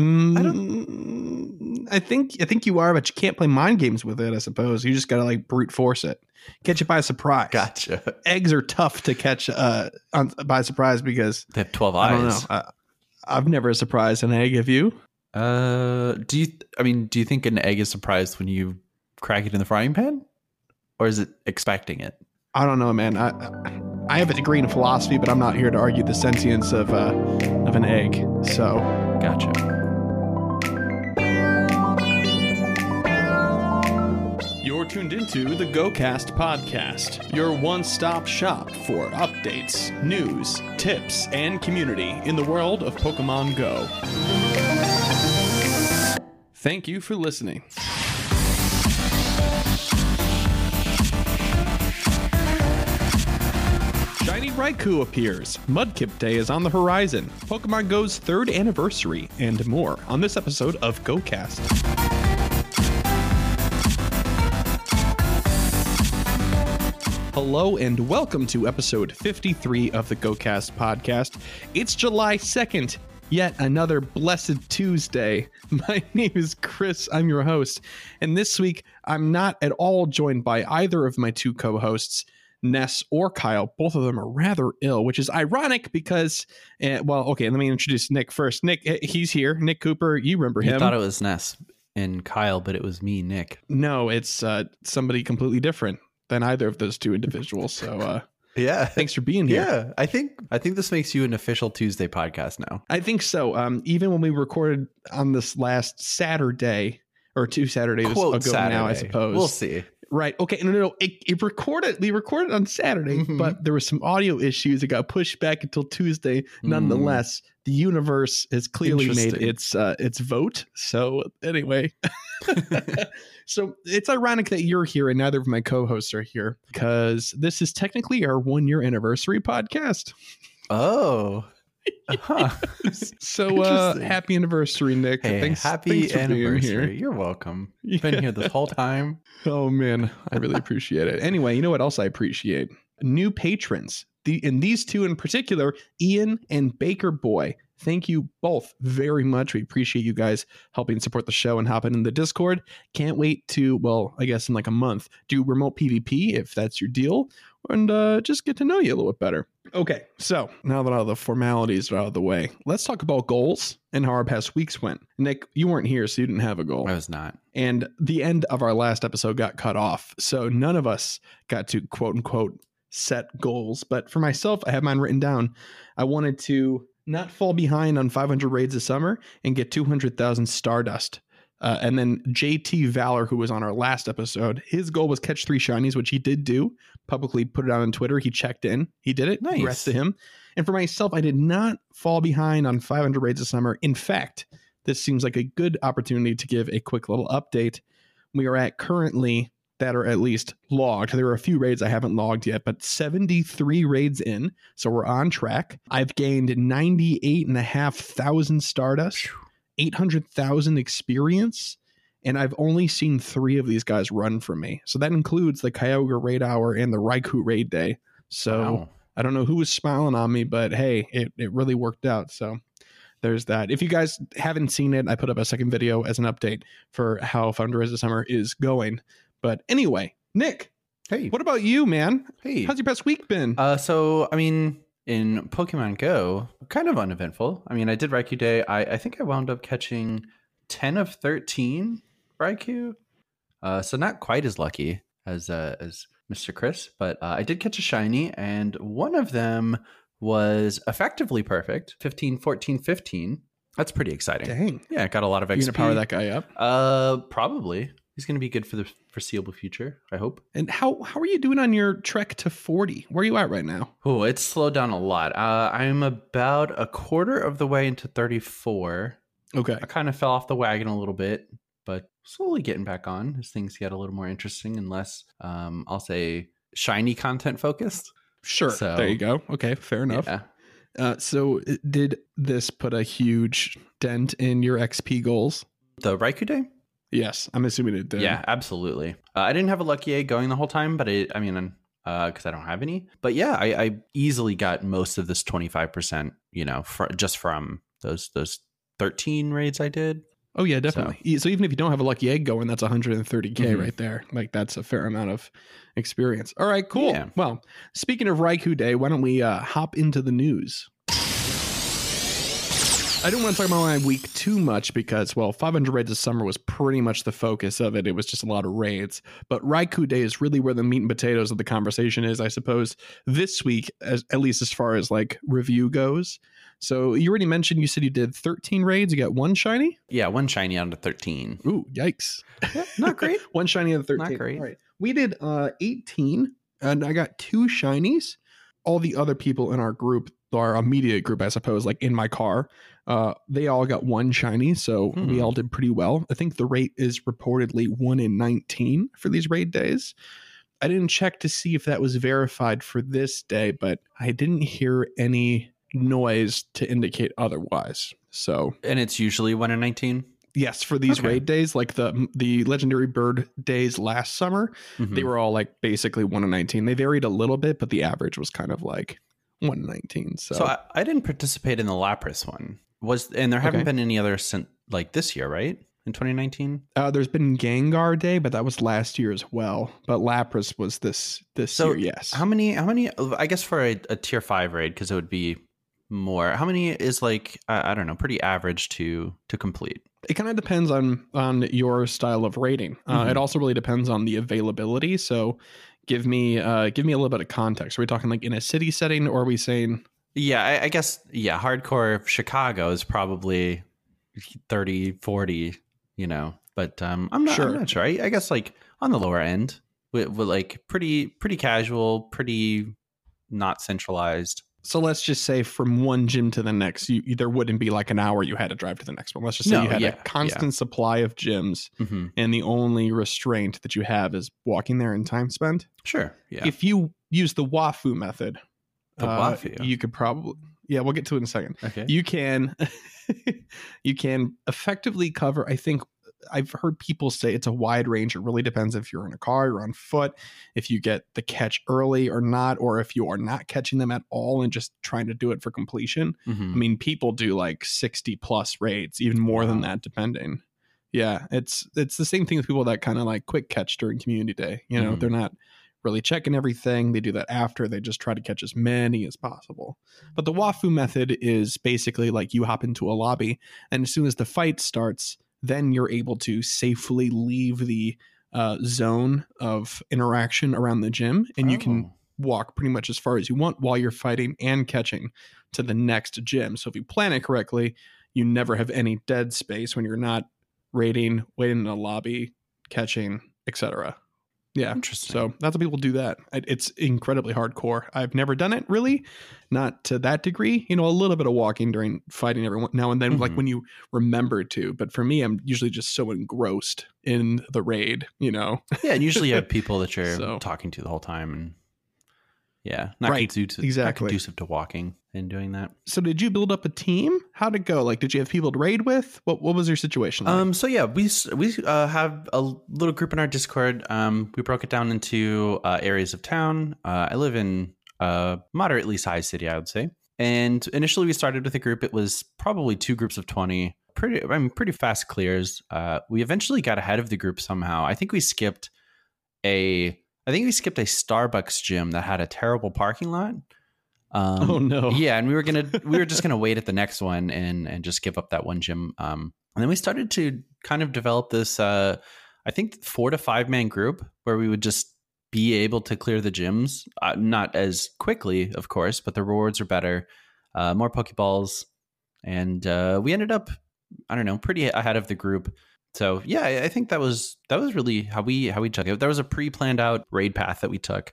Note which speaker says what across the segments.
Speaker 1: Mm, I think I think you are, but you can't play mind games with it. I suppose you just gotta like brute force it, catch it by surprise.
Speaker 2: Gotcha.
Speaker 1: Eggs are tough to catch uh, on, by surprise because
Speaker 2: They have 12
Speaker 1: I don't know.
Speaker 2: eyes.
Speaker 1: I, I've never surprised an egg. Have you?
Speaker 2: Uh, do you, I mean, do you think an egg is surprised when you crack it in the frying pan? Or is it expecting it?
Speaker 1: I don't know, man. I I have a degree in philosophy, but I'm not here to argue the sentience of uh, of an egg. So
Speaker 2: Gotcha.
Speaker 1: Tuned into the GoCast podcast, your one stop shop for updates, news, tips, and community in the world of Pokemon Go. Thank you for listening. Shiny Raikou appears. Mudkip Day is on the horizon. Pokemon Go's third anniversary, and more on this episode of GoCast. Hello and welcome to episode 53 of the GoCast podcast. It's July 2nd, yet another blessed Tuesday. My name is Chris, I'm your host, and this week I'm not at all joined by either of my two co hosts. Ness or Kyle, both of them are rather ill, which is ironic because, uh, well, okay, let me introduce Nick first. Nick, uh, he's here. Nick Cooper, you remember him?
Speaker 2: thought it was Ness and Kyle, but it was me, Nick.
Speaker 1: no, it's uh, somebody completely different than either of those two individuals. So, uh,
Speaker 2: Yeah.
Speaker 1: thanks for being here.
Speaker 2: Yeah. I think I think this makes you an official Tuesday podcast now.
Speaker 1: I think so. Um, even when we recorded on this last Saturday or two Saturdays
Speaker 2: Quote
Speaker 1: ago
Speaker 2: Saturday.
Speaker 1: now, I suppose.
Speaker 2: We'll see.
Speaker 1: Right. Okay. No, no, no. It, it recorded. We recorded on Saturday,
Speaker 2: Mhm.
Speaker 1: but there were some audio issues. It got pushed back until Tuesday. Nonetheless, the universe has clearly made its uh, its vote. So anyway, so it's ironic that you're here and neither of my co-hosts are here because this is technically our one year anniversary podcast.
Speaker 2: Oh.
Speaker 1: So uh, happy anniversary, Nick.
Speaker 2: Hey,
Speaker 1: thanks,
Speaker 2: happy
Speaker 1: thanks for being
Speaker 2: anniversary. You're welcome. You've been here this whole time.
Speaker 1: Oh man, I really appreciate it. Anyway, you know what else I appreciate? New patrons. The and these two in particular, Ian and Baker Boy. Thank you both very much. We appreciate you guys helping support the show and hopping in the Discord. Can't wait to, well, I guess in like a month, do remote PvP if that's your deal, and uh, just get to know you a little bit better. Okay, so now that all the formalities are out of the way, let's talk about goals and how our past weeks went. Nick, you weren't here, so you didn't have a goal
Speaker 2: I was not.
Speaker 1: and the end of our last episode got cut off so none of us got to quote unquote set goals but for myself i have mine written down i wanted to not fall behind on 500 raids this summer and get 200000 stardust. Uh, and then jt valor who was on our last episode his goal was catch three shinies which he did do. Publicly put it out on twitter. He checked in. He did it.
Speaker 2: Nice.
Speaker 1: Congrats to him. And for myself i did not fall behind on 500 raids this summer. In fact this seems like a good opportunity to give a quick little update. We are at currently that are at least logged. There are a few raids I haven't logged yet, but 73 raids in. So we're on track. I've gained 98,500 Stardust, 800,000 experience, and I've only seen three of these guys run from me. So that includes the Kyogre raid hour and the Raikou raid day. So
Speaker 2: Wow.
Speaker 1: I don't know who was smiling on me, but hey, it, it really worked out. So there's that. If you guys haven't seen it, I put up a second video as an update for how Fundraiser Summer is going. But anyway, Nick,
Speaker 2: Hey.
Speaker 1: what about you, man?
Speaker 2: Hey.
Speaker 1: How's your past week been?
Speaker 2: Uh, so I mean, in Pokemon Go, kind of uneventful. I mean, I did Raikou Day. I, I think I wound up catching ten of thirteen Raikou. Uh, so not quite as lucky as uh, as Mr. Chris, but uh, I did catch a shiny, and one of them was effectively perfect 15, 14, 15. That's pretty exciting.
Speaker 1: Dang.
Speaker 2: Yeah, got a lot of
Speaker 1: You gonna power that guy up?
Speaker 2: Uh, probably. He's going to be good for the foreseeable future. I hope.
Speaker 1: And how how are you doing on your trek to 40? Where are you at right now?
Speaker 2: Oh, it's slowed down a lot. Uh, I'm about a quarter of the way into 34.
Speaker 1: Okay.
Speaker 2: I kind of fell off the wagon a little bit, but slowly getting back on as things get a little more interesting and less, um, I'll say, shiny content focused.
Speaker 1: Sure.
Speaker 2: So-
Speaker 1: there you go. Okay, fair enough.
Speaker 2: Yeah.
Speaker 1: Uh, so uh, did this put a huge dent in your XP goals?
Speaker 2: The Raikou Day?
Speaker 1: Yes, I'm assuming it did.
Speaker 2: Yeah, absolutely. Uh, I didn't have a lucky egg going the whole time, but it, I mean, because I don't have any. But yeah, I, I easily got most of this 25%, you know, fr- just from those those 13 raids I did.
Speaker 1: Oh yeah, definitely. So, even if you don't have a lucky egg going, that's 130k
Speaker 2: Mhm.
Speaker 1: right there. Like that's a fair amount of experience. All right, cool.
Speaker 2: Yeah.
Speaker 1: Well, speaking of Raikou Day, why don't we uh, hop into the news? I didn't want to talk about my week too much because, well, 500 raids this summer was pretty much the focus of it. It was just a lot of raids. But Raikou Day is really where the meat and potatoes of the conversation is, I suppose, this week, as, at least as far as like review goes. So you already mentioned you said you did 13 raids. You got one shiny?
Speaker 2: Yeah, one shiny out of 13.
Speaker 1: Ooh, yikes.
Speaker 2: Not great.
Speaker 1: One shiny out of 13.
Speaker 2: Not great.
Speaker 1: All right. We did uh 18 and I got two shinies. All the other people in our group, our immediate group, I suppose, like in my car, uh, they all got one shiny. So we
Speaker 2: Hmm.
Speaker 1: all did pretty well. I think the rate is reportedly one in 19 for these raid days. I didn't check to see if that was verified for this day, but I didn't hear any noise to indicate otherwise. So
Speaker 2: And it's usually 1 in 19.
Speaker 1: yes, for these
Speaker 2: Okay.
Speaker 1: raid days, like the the legendary bird days last summer,
Speaker 2: Mhm.
Speaker 1: they were all like basically one in nineteen. They varied a little bit, but the average was kind of like one in nineteen. So,
Speaker 2: So, I, I didn't participate in the Lapras one. Was and there haven't
Speaker 1: Okay.
Speaker 2: been any other since like this year, right? In 2019.
Speaker 1: uh, there's been Gengar Day, but that was last year as well. But Lapras was this this
Speaker 2: So,
Speaker 1: year. Yes.
Speaker 2: How many? How many? I guess for a, a tier five raid because it would be more. How many is like I, I don't know, pretty average to to complete?
Speaker 1: it kind of depends on on your style of rating. Uh,
Speaker 2: Mhm.
Speaker 1: It also really depends on the availability. So, give me uh, give me a little bit of context. Are we talking like in a city setting, or are we saying
Speaker 2: Yeah, I, I guess yeah. Hardcore Chicago is probably 30, 40, You know, but um, I'm not.
Speaker 1: Sure.
Speaker 2: I'm not sure. I, I guess like on the lower end, with, with like pretty pretty casual, pretty not centralized.
Speaker 1: So let's just say from one gym to the next, you, there wouldn't be like an hour you had to drive to the next one. Let's just say
Speaker 2: No,
Speaker 1: you had
Speaker 2: yeah,
Speaker 1: a constant supply of gyms,
Speaker 2: hmm
Speaker 1: and the only restraint that you have is walking there and time spent.
Speaker 2: Sure. Yeah.
Speaker 1: If you use the WAFU method,
Speaker 2: The
Speaker 1: uh,
Speaker 2: WAFU?
Speaker 1: you could probably yeah, we'll get to it in a second.
Speaker 2: okay.
Speaker 1: You can you can effectively cover. I think I've heard people say it's a wide range. It really depends if you're in a car, you're on foot, if you get the catch early or not, or if you are not catching them at all and just trying to do it for completion.
Speaker 2: Mhm.
Speaker 1: I mean, people do like 60 plus raids, even more than that, depending. Yeah, it's it's the same thing with people that kind of like quick catch during community day. You know,
Speaker 2: Mhm.
Speaker 1: they're not really checking everything. They do that after. They just try to catch as many as possible. But the Wafu method is basically like you hop into a lobby, and as soon as the fight starts, then you're able to safely leave the uh, zone of interaction around the gym, and you can
Speaker 2: Oh.
Speaker 1: walk pretty much as far as you want while you're fighting and catching to the next gym. So if you plan it correctly, you never have any dead space when you're not raiding, waiting in a lobby, catching, etc. Yeah.
Speaker 2: Interesting.
Speaker 1: So that's how people do that. It's incredibly hardcore. I've never done it really, not to that degree. You know, a little bit of walking during fighting everyone now and then, like
Speaker 2: Mhm.
Speaker 1: when you remember to. But for me, I'm usually just so engrossed in the raid. You know,
Speaker 2: yeah, and usually you have people that you're
Speaker 1: So-
Speaker 2: talking to the whole time, and yeah, not
Speaker 1: Right,
Speaker 2: conducive,
Speaker 1: exactly.
Speaker 2: not conducive to walking and doing that.
Speaker 1: so did you build up a team? How'd it go? Like, did you have people to raid with? What What was your situation? Like?
Speaker 2: Um, so yeah, we we uh, have a little group in our Discord. Um, we broke it down into uh, areas of town. Uh, I live in a moderately sized city, I would say. And initially, we started with a group. It was probably two groups of twenty. Pretty, I mean, pretty fast clears. Uh, we eventually got ahead of the group somehow. I think we skipped a. I think we skipped a Starbucks gym that had a terrible parking lot. Um,
Speaker 1: oh no.
Speaker 2: yeah, and we were gonna we were just gonna wait at the next one and and just give up that one gym. Um, and then we started to kind of develop this. Uh, I think four to five man group where we would just be able to clear the gyms, uh, not as quickly, of course, but the rewards are better, uh, more Pokeballs, and uh, we ended up, I don't know, pretty ahead of the group. So yeah, I think that was that was really how we how we took it. There was a pre planned out raid path that we took,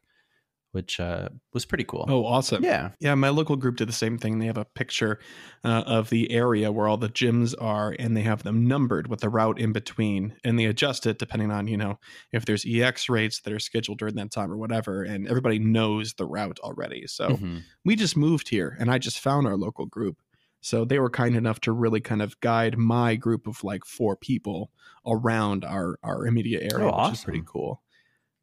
Speaker 2: which uh, was pretty cool.
Speaker 1: Oh, awesome.
Speaker 2: yeah.
Speaker 1: Yeah, my local group did the same thing. They have a picture uh, of the area where all the gyms are, and they have them numbered with the route in between, and they adjust it depending on you know if there's EX raids that are scheduled during that time or whatever, and everybody knows the route already. So
Speaker 2: Mhm.
Speaker 1: we just moved here, and I just found our local group. So they were kind enough to really kind of guide my group of like four people around our our immediate area,
Speaker 2: Oh,
Speaker 1: which is pretty cool.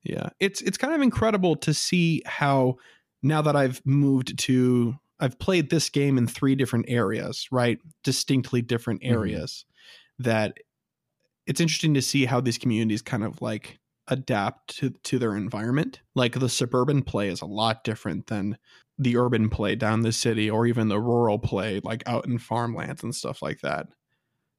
Speaker 1: Yeah, it's it's kind of incredible to see how now that I've moved to I've played this game in three different areas, right? Distinctly different
Speaker 2: Mhm.
Speaker 1: areas that it's interesting to see how these communities kind of like adapt to to their environment. Like the suburban play is a lot different than the urban play down the city or even the rural play like out in farmlands and stuff like that.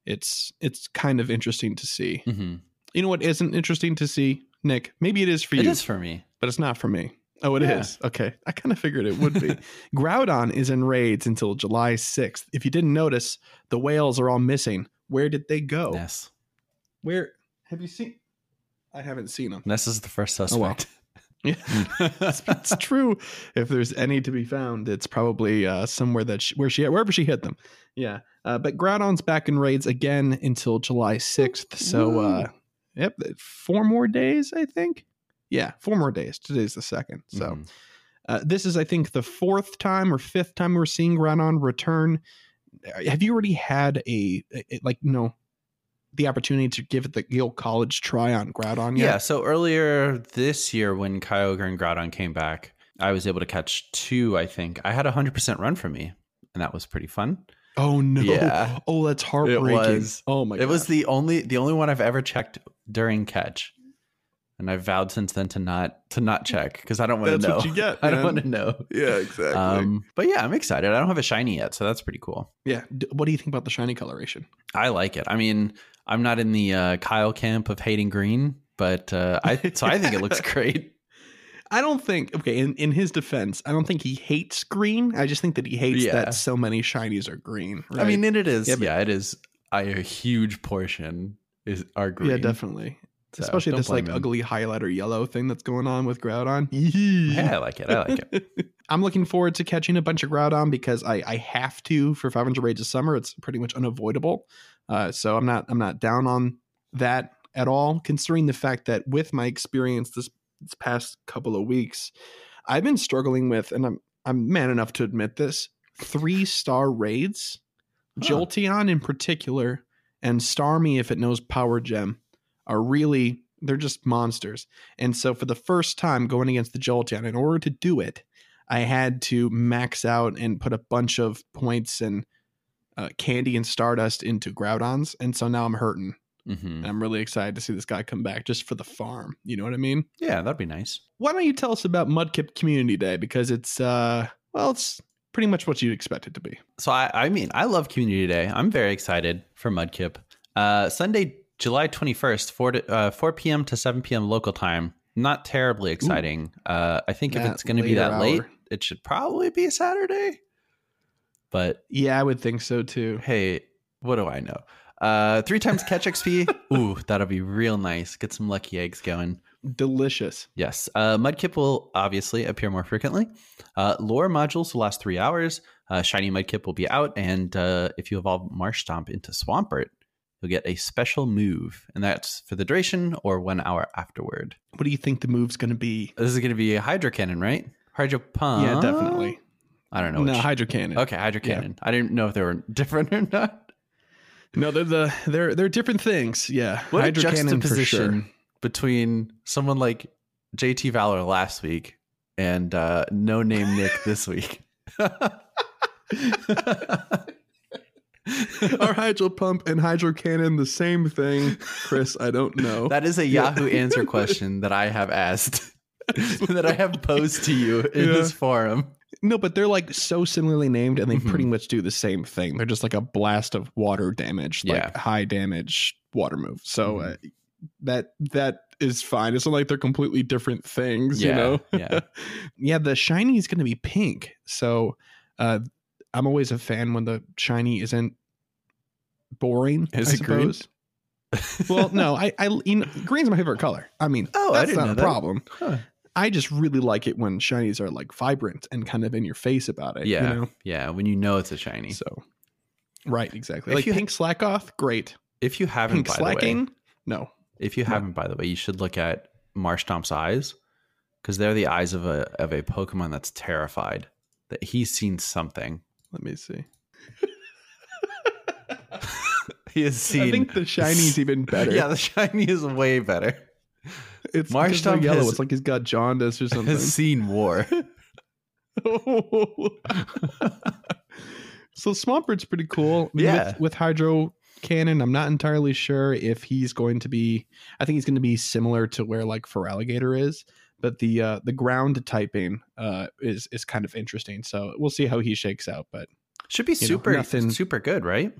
Speaker 1: It's it's kind of interesting to see.
Speaker 2: Mhm.
Speaker 1: You know what isn't interesting to see, Nick? Maybe it is for you It
Speaker 2: is for me.
Speaker 1: but it's not for me. Oh, it is.
Speaker 2: Yeah.
Speaker 1: Okay. I kind of figured it would be. Groudon is in raids until July 6th. If you didn't notice, the whales are all missing. Where did they go?
Speaker 2: Ness.
Speaker 1: Where have you seen? I haven't seen them.
Speaker 2: Ness is the first
Speaker 1: Oh, well.
Speaker 2: suspect.
Speaker 1: Yeah, it's true. If there's any to be found, it's probably uh, somewhere that she, where she wherever she hit them. Yeah, uh, but Groudon's back in raids again until July 6th. So, uh, yep, four more days, I think. Yeah, four more days. Today's the second. So.
Speaker 2: Mhm.
Speaker 1: Uh, this is, I think, the fourth time or fifth time we're seeing Groudon return. Uh, Have you already had a, a- like no the opportunity to give it the Yale College try on Groudon yet? Yeah.
Speaker 2: So earlier this year, when Kyogre and Groudon came back, I was able to catch two. I think I had a hundred percent run for me, and that was pretty fun.
Speaker 1: Oh no!
Speaker 2: Yeah.
Speaker 1: Oh, that's heartbreaking.
Speaker 2: was.
Speaker 1: Oh my!
Speaker 2: it was the only the only one I've ever checked during catch, and I've vowed since then to not to not check because I don't want to know.
Speaker 1: what you get,
Speaker 2: I don't want to know.
Speaker 1: yeah, exactly.
Speaker 2: Um, but yeah, I'm excited. I don't have a shiny yet, so that's pretty cool.
Speaker 1: yeah. D- what do you think about the shiny coloration?
Speaker 2: I like it. I mean, I'm not in the uh, Kyle camp of hating green, but uh, I so I think it looks great.
Speaker 1: I don't think. Okay, in in his defense, I don't think he hates green. I just think that he hates
Speaker 2: Yeah.
Speaker 1: that so many shinies are green.
Speaker 2: I mean, and it is.
Speaker 1: Yeah,
Speaker 2: Yeah, it is. A huge portion is are green.
Speaker 1: yeah, definitely.
Speaker 2: So,
Speaker 1: Especially this like
Speaker 2: him.
Speaker 1: ugly highlighter yellow thing that's going on with Groudon.
Speaker 2: Yeah, I like it. I like it.
Speaker 1: I'm looking forward to catching a bunch of Groudon because I, I have to for 500 raids of summer. It's pretty much unavoidable. Uh, so I'm not I'm not down on that at all. Considering the fact that with my experience this this past couple of weeks, I've been struggling with, and I'm I'm man enough to admit this, three star raids.
Speaker 2: Huh.
Speaker 1: Jolteon in particular, and Starmie if it knows Power Gem, are really they're just monsters. And so for the first time going against the Jolteon, in order to do it, I had to max out and put a bunch of points and uh, candy and stardust into Groudons, and so now I'm hurting.
Speaker 2: hmm
Speaker 1: And I'm really excited to see this guy come back just for the farm. You know what I mean?
Speaker 2: Yeah, that'd be nice.
Speaker 1: Why don't you tell us about Mudkip Community Day because it's uh well, it's pretty much what you'd expect it to be.
Speaker 2: So I, I mean, I love Community Day. I'm very excited for Mudkip. Uh, Sunday, July 21st, 4 to, uh, 4 p.m. to 7 p.m. local time. Not terribly exciting. Uh, I think if it's going to be
Speaker 1: later
Speaker 2: that late, it should probably be Saturday. But
Speaker 1: Yeah, I would think so too.
Speaker 2: hey, what do I know? Uh, three times catch XP. Ooh, that'll be real nice. Get some lucky eggs going.
Speaker 1: Delicious.
Speaker 2: Yes. Uh, Mudkip will obviously appear more frequently. Uh, lure modules will last three hours. Uh, Shiny Mudkip will be out. And uh, if you evolve Marshtomp into Swampert, you'll get a special move. And that's for the duration or one hour afterward.
Speaker 1: What do you think the move's going to be?
Speaker 2: This is going to be a Hydro Cannon, right? Hydro Pump.
Speaker 1: yeah, definitely.
Speaker 2: I don't know.
Speaker 1: No,
Speaker 2: Which.
Speaker 1: Hydro Cannon.
Speaker 2: okay, Hydro
Speaker 1: Yeah.
Speaker 2: Cannon. I didn't know if they were different or not.
Speaker 1: No, they're the they're they're different things. Yeah,
Speaker 2: What
Speaker 1: Hydro
Speaker 2: a juxtaposition
Speaker 1: sure.
Speaker 2: Between someone like JT Valor last week and uh, No Name Nick this week.
Speaker 1: Are Hydro Pump and Hydro Cannon the same thing, Chris? I don't know.
Speaker 2: that is a
Speaker 1: Yeah.
Speaker 2: Yahoo answer question that I have asked, that I have posed to you in
Speaker 1: Yeah.
Speaker 2: this forum.
Speaker 1: no, but they're like so similarly named, and they
Speaker 2: Mhm.
Speaker 1: pretty much do the same thing. They're just like a blast of water damage, like
Speaker 2: Yeah.
Speaker 1: high damage water move. So
Speaker 2: Mhm.
Speaker 1: uh, that that is fine. It's not like they're completely different things, you know.
Speaker 2: yeah.
Speaker 1: yeah. The shiny is going to be pink, so uh, I'm always a fan when the shiny isn't boring.
Speaker 2: Is
Speaker 1: I
Speaker 2: it green?
Speaker 1: suppose. well, no, I, I, you know, green's my favorite color. I mean,
Speaker 2: Oh,
Speaker 1: that's not a
Speaker 2: that.
Speaker 1: problem.
Speaker 2: Huh.
Speaker 1: I just really like it when shinies are like vibrant and kind of in your face about it.
Speaker 2: Yeah,
Speaker 1: you know?
Speaker 2: yeah. When you know it's a shiny.
Speaker 1: So, right, exactly.
Speaker 2: If
Speaker 1: like
Speaker 2: you-
Speaker 1: pink slack off, great.
Speaker 2: If you haven't,
Speaker 1: Pink
Speaker 2: by the way,
Speaker 1: no.
Speaker 2: If you haven't, by the way, you should look at Marshtomp's eyes because they're the eyes of a of a Pokemon that's terrified that he's seen something.
Speaker 1: Let me see.
Speaker 2: He has seen.
Speaker 1: I think the shiny's even better.
Speaker 2: Yeah, the shiny is way better.
Speaker 1: it's
Speaker 2: Marsh
Speaker 1: because yellow.
Speaker 2: has-
Speaker 1: it's like he's got jaundice or something.
Speaker 2: Has seen war.
Speaker 1: so Swampert's pretty cool.
Speaker 2: Yeah.
Speaker 1: With, with Hydro Cannon, I'm not entirely sure if he's going to be. I think he's going to be similar to where like Feraligatr is, but the uh, the ground typing uh, is is kind of interesting. So we'll see how he shakes out. But
Speaker 2: Should be
Speaker 1: You know,
Speaker 2: super
Speaker 1: nothing-
Speaker 2: super good, right?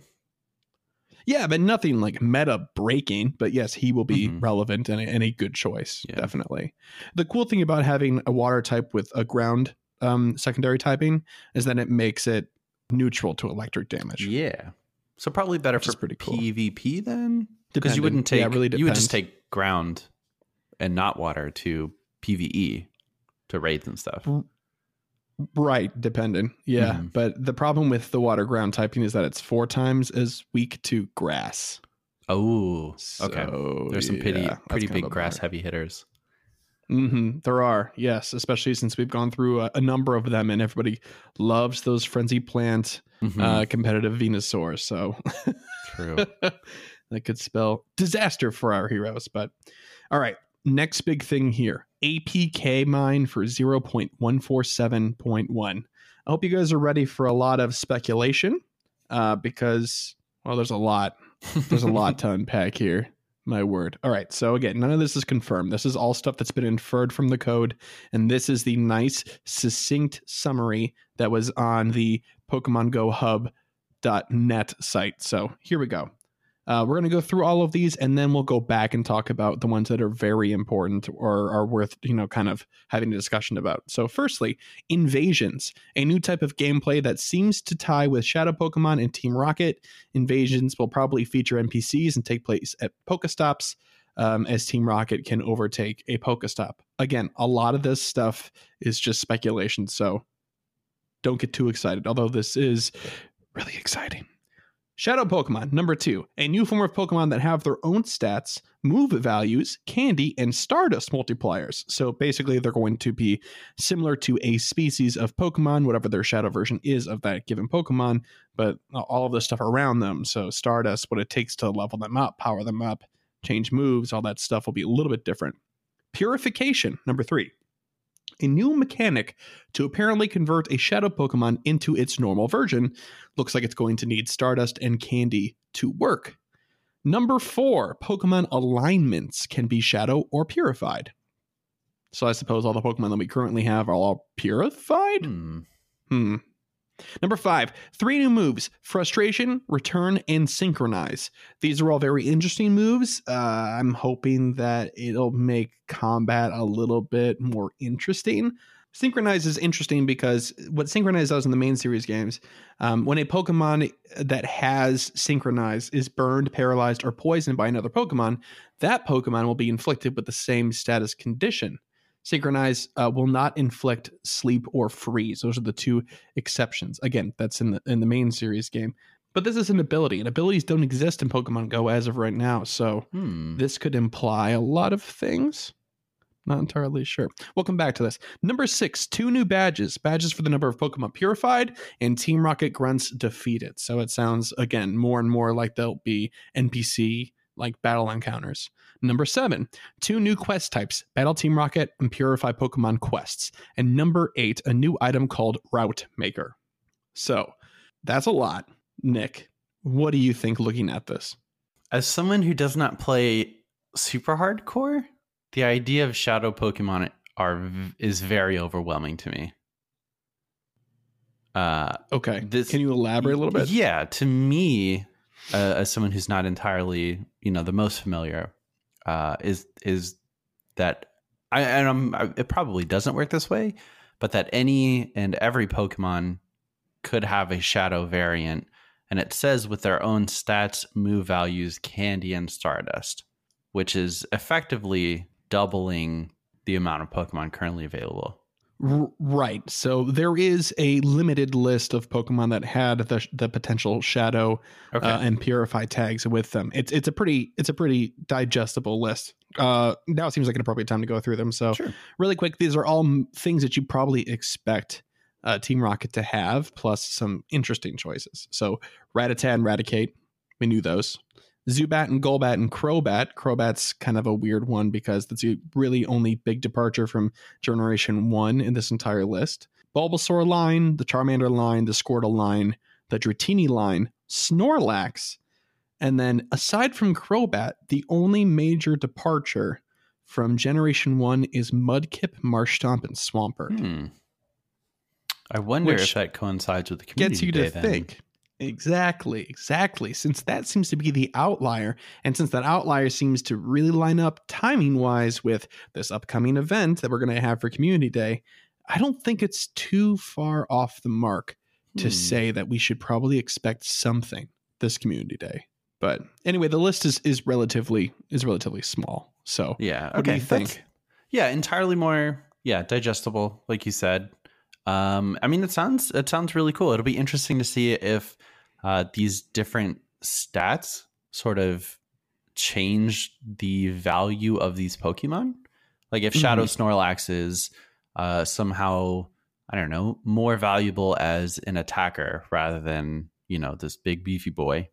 Speaker 1: yeah, but nothing like meta breaking. But yes, he will be
Speaker 2: Mhm.
Speaker 1: relevant and a, and a good choice.
Speaker 2: Yeah.
Speaker 1: Definitely. The cool thing about having a water type with a ground um, secondary typing is that it makes it neutral to electric damage.
Speaker 2: Yeah. So probably better
Speaker 1: Which
Speaker 2: for
Speaker 1: pretty cool.
Speaker 2: PvP then, because you wouldn't take
Speaker 1: Yeah, really
Speaker 2: you would just take ground and not water to PVE to raids and stuff.
Speaker 1: Right, depending. Yeah.
Speaker 2: Mhm.
Speaker 1: But the problem with the water ground typing is that it's four times as weak to grass.
Speaker 2: Oh, okay.
Speaker 1: So,
Speaker 2: There's some pretty
Speaker 1: yeah,
Speaker 2: pretty big grass heavy hitters.
Speaker 1: hmm There are, yes, especially since we've gone through a, a number of them, and everybody loves those frenzy plant
Speaker 2: Mhm,
Speaker 1: uh, competitive Venusaur. So
Speaker 2: True.
Speaker 1: that could spell disaster for our heroes. But all right, next big thing here APK mine for 0.147.1. I hope you guys are ready for a lot of speculation uh, because, well, there's a lot. There's a lot to unpack here. My word. All right. So, again, none of this is confirmed. This is all stuff that's been inferred from the code. And this is the nice, succinct summary that was on the Pokemon Go Hub.net site. So, here we go. Uh, we're going to go through all of these and then we'll go back and talk about the ones that are very important or are worth, you know, kind of having a discussion about. So, firstly, Invasions, a new type of gameplay that seems to tie with Shadow Pokemon and Team Rocket. Invasions will probably feature NPCs and take place at Pokestops. Um, as Team Rocket can overtake a Pokestop. Again, a lot of this stuff is just speculation, so don't get too excited. Although this is really exciting. Shadow Pokemon, number two, a new form of Pokemon that have their own stats, move values, candy, and Stardust multipliers. So basically, they're going to be similar to a species of Pokemon, whatever their shadow version is of that given Pokemon, but all of the stuff around them. So Stardust, what it takes to level them up, power them up, change moves, all that stuff will be a little bit different. Purification, number three. A new mechanic to apparently convert a shadow Pokemon into its normal version. Looks like it's going to need Stardust and Candy to work. Number four, Pokemon alignments can be shadow or purified. So I suppose all the Pokemon that we currently have are all purified?
Speaker 2: Hmm.
Speaker 1: Hmm. Number five, three new moves Frustration, Return, and Synchronize. These are all very interesting moves. Uh, I'm hoping that it'll make combat a little bit more interesting. Synchronize is interesting because what Synchronize does in the main series games, um, when a Pokemon that has Synchronize is burned, paralyzed, or poisoned by another Pokemon, that Pokemon will be inflicted with the same status condition. Synchronize uh, will not inflict sleep or freeze. Those are the two exceptions. Again, that's in the in the main series game. But this is an ability, and abilities don't exist in Pokemon Go as of right now. So
Speaker 2: Hmm.
Speaker 1: this could imply a lot of things. Not entirely sure. We'll come back to this. Number six, two new badges. Badges for the number of Pokemon purified and Team Rocket grunts defeated. So it sounds, again, more and more like they'll be NPC like battle encounters. Number seven, two new quest types Battle Team Rocket and Purify Pokemon quests. And number eight, a new item called Route Maker. So that's a lot. Nick, what do you think looking at this?
Speaker 2: As someone who does not play super hardcore, the idea of shadow Pokemon are is very overwhelming to me. Uh,
Speaker 1: Okay.
Speaker 2: This-
Speaker 1: Can you elaborate a little bit?
Speaker 2: Yeah, to me, uh, as someone who's not entirely, you know, the most familiar, uh, is is that I and I'm, I, it probably doesn't work this way, but that any and every Pokemon could have a Shadow variant, and it says with their own stats, move values, Candy, and Stardust, which is effectively doubling the amount of Pokemon currently available.
Speaker 1: R- right. So there is a limited list of Pokemon that had the the potential Shadow
Speaker 2: Okay.
Speaker 1: uh, and Purify tags with them. It's it's a pretty it's a pretty digestible list. Uh, now it seems like an appropriate time to go through them. So
Speaker 2: sure.
Speaker 1: really quick, these are all m- things that you probably expect uh, Team Rocket to have, plus some interesting choices. So Rattata and Raticate, we knew those. Zubat and Golbat and Crobat. Crobat's kind of a weird one because that's a really only big departure from Generation 1 in this entire list. Bulbasaur line, the Charmander line, the Squirtle line, the Dratini line, Snorlax, and then aside from Crobat, the only major departure from Generation 1 is Mudkip, Marshtomp, and Swampert.
Speaker 2: Hmm. I wonder
Speaker 1: Which
Speaker 2: if that coincides with the community
Speaker 1: Gets you
Speaker 2: day
Speaker 1: to
Speaker 2: then.
Speaker 1: think. Exactly, exactly. Since that seems to be the outlier, and since that outlier seems to really line up timing wise with this upcoming event that we're going to have for Community Day, I don't think it's too far off the mark to
Speaker 2: Hmm.
Speaker 1: say that we should probably expect something this Community Day. But anyway, the list is is relatively is relatively small. So
Speaker 2: Yeah.
Speaker 1: what do
Speaker 2: okay.
Speaker 1: you think?
Speaker 2: Yeah, entirely more. Yeah, digestible, like you said. Um, I mean, it sounds it sounds really cool. It'll be interesting to see if uh, these different stats sort of change the value of these Pokemon. Like if Shadow Snorlax is uh, somehow, I don't know, more valuable as an attacker rather than you know this big beefy boy.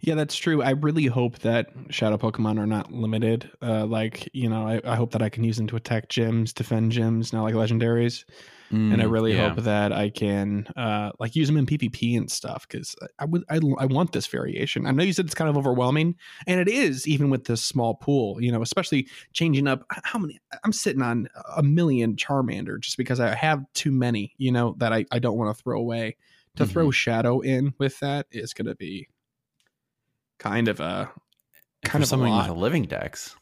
Speaker 1: Yeah, that's true. I really hope that shadow Pokemon are not limited. Uh, like, you know, I, I hope that I can use them to attack gyms, defend gyms, not like legendaries. And I
Speaker 2: Mm,
Speaker 1: really
Speaker 2: yeah.
Speaker 1: hope that I can uh, like use them in PvP and stuff because I would I, I want this variation. I know you said it's kind of overwhelming, and it is even with this small pool. You know, especially changing up how many. I'm sitting on a million Charmander just because I have too many. You know that I I don't want to throw away. To
Speaker 2: Mm-hmm.
Speaker 1: throw Shadow in with that is going to be kind of a kind of
Speaker 2: something with a living dex.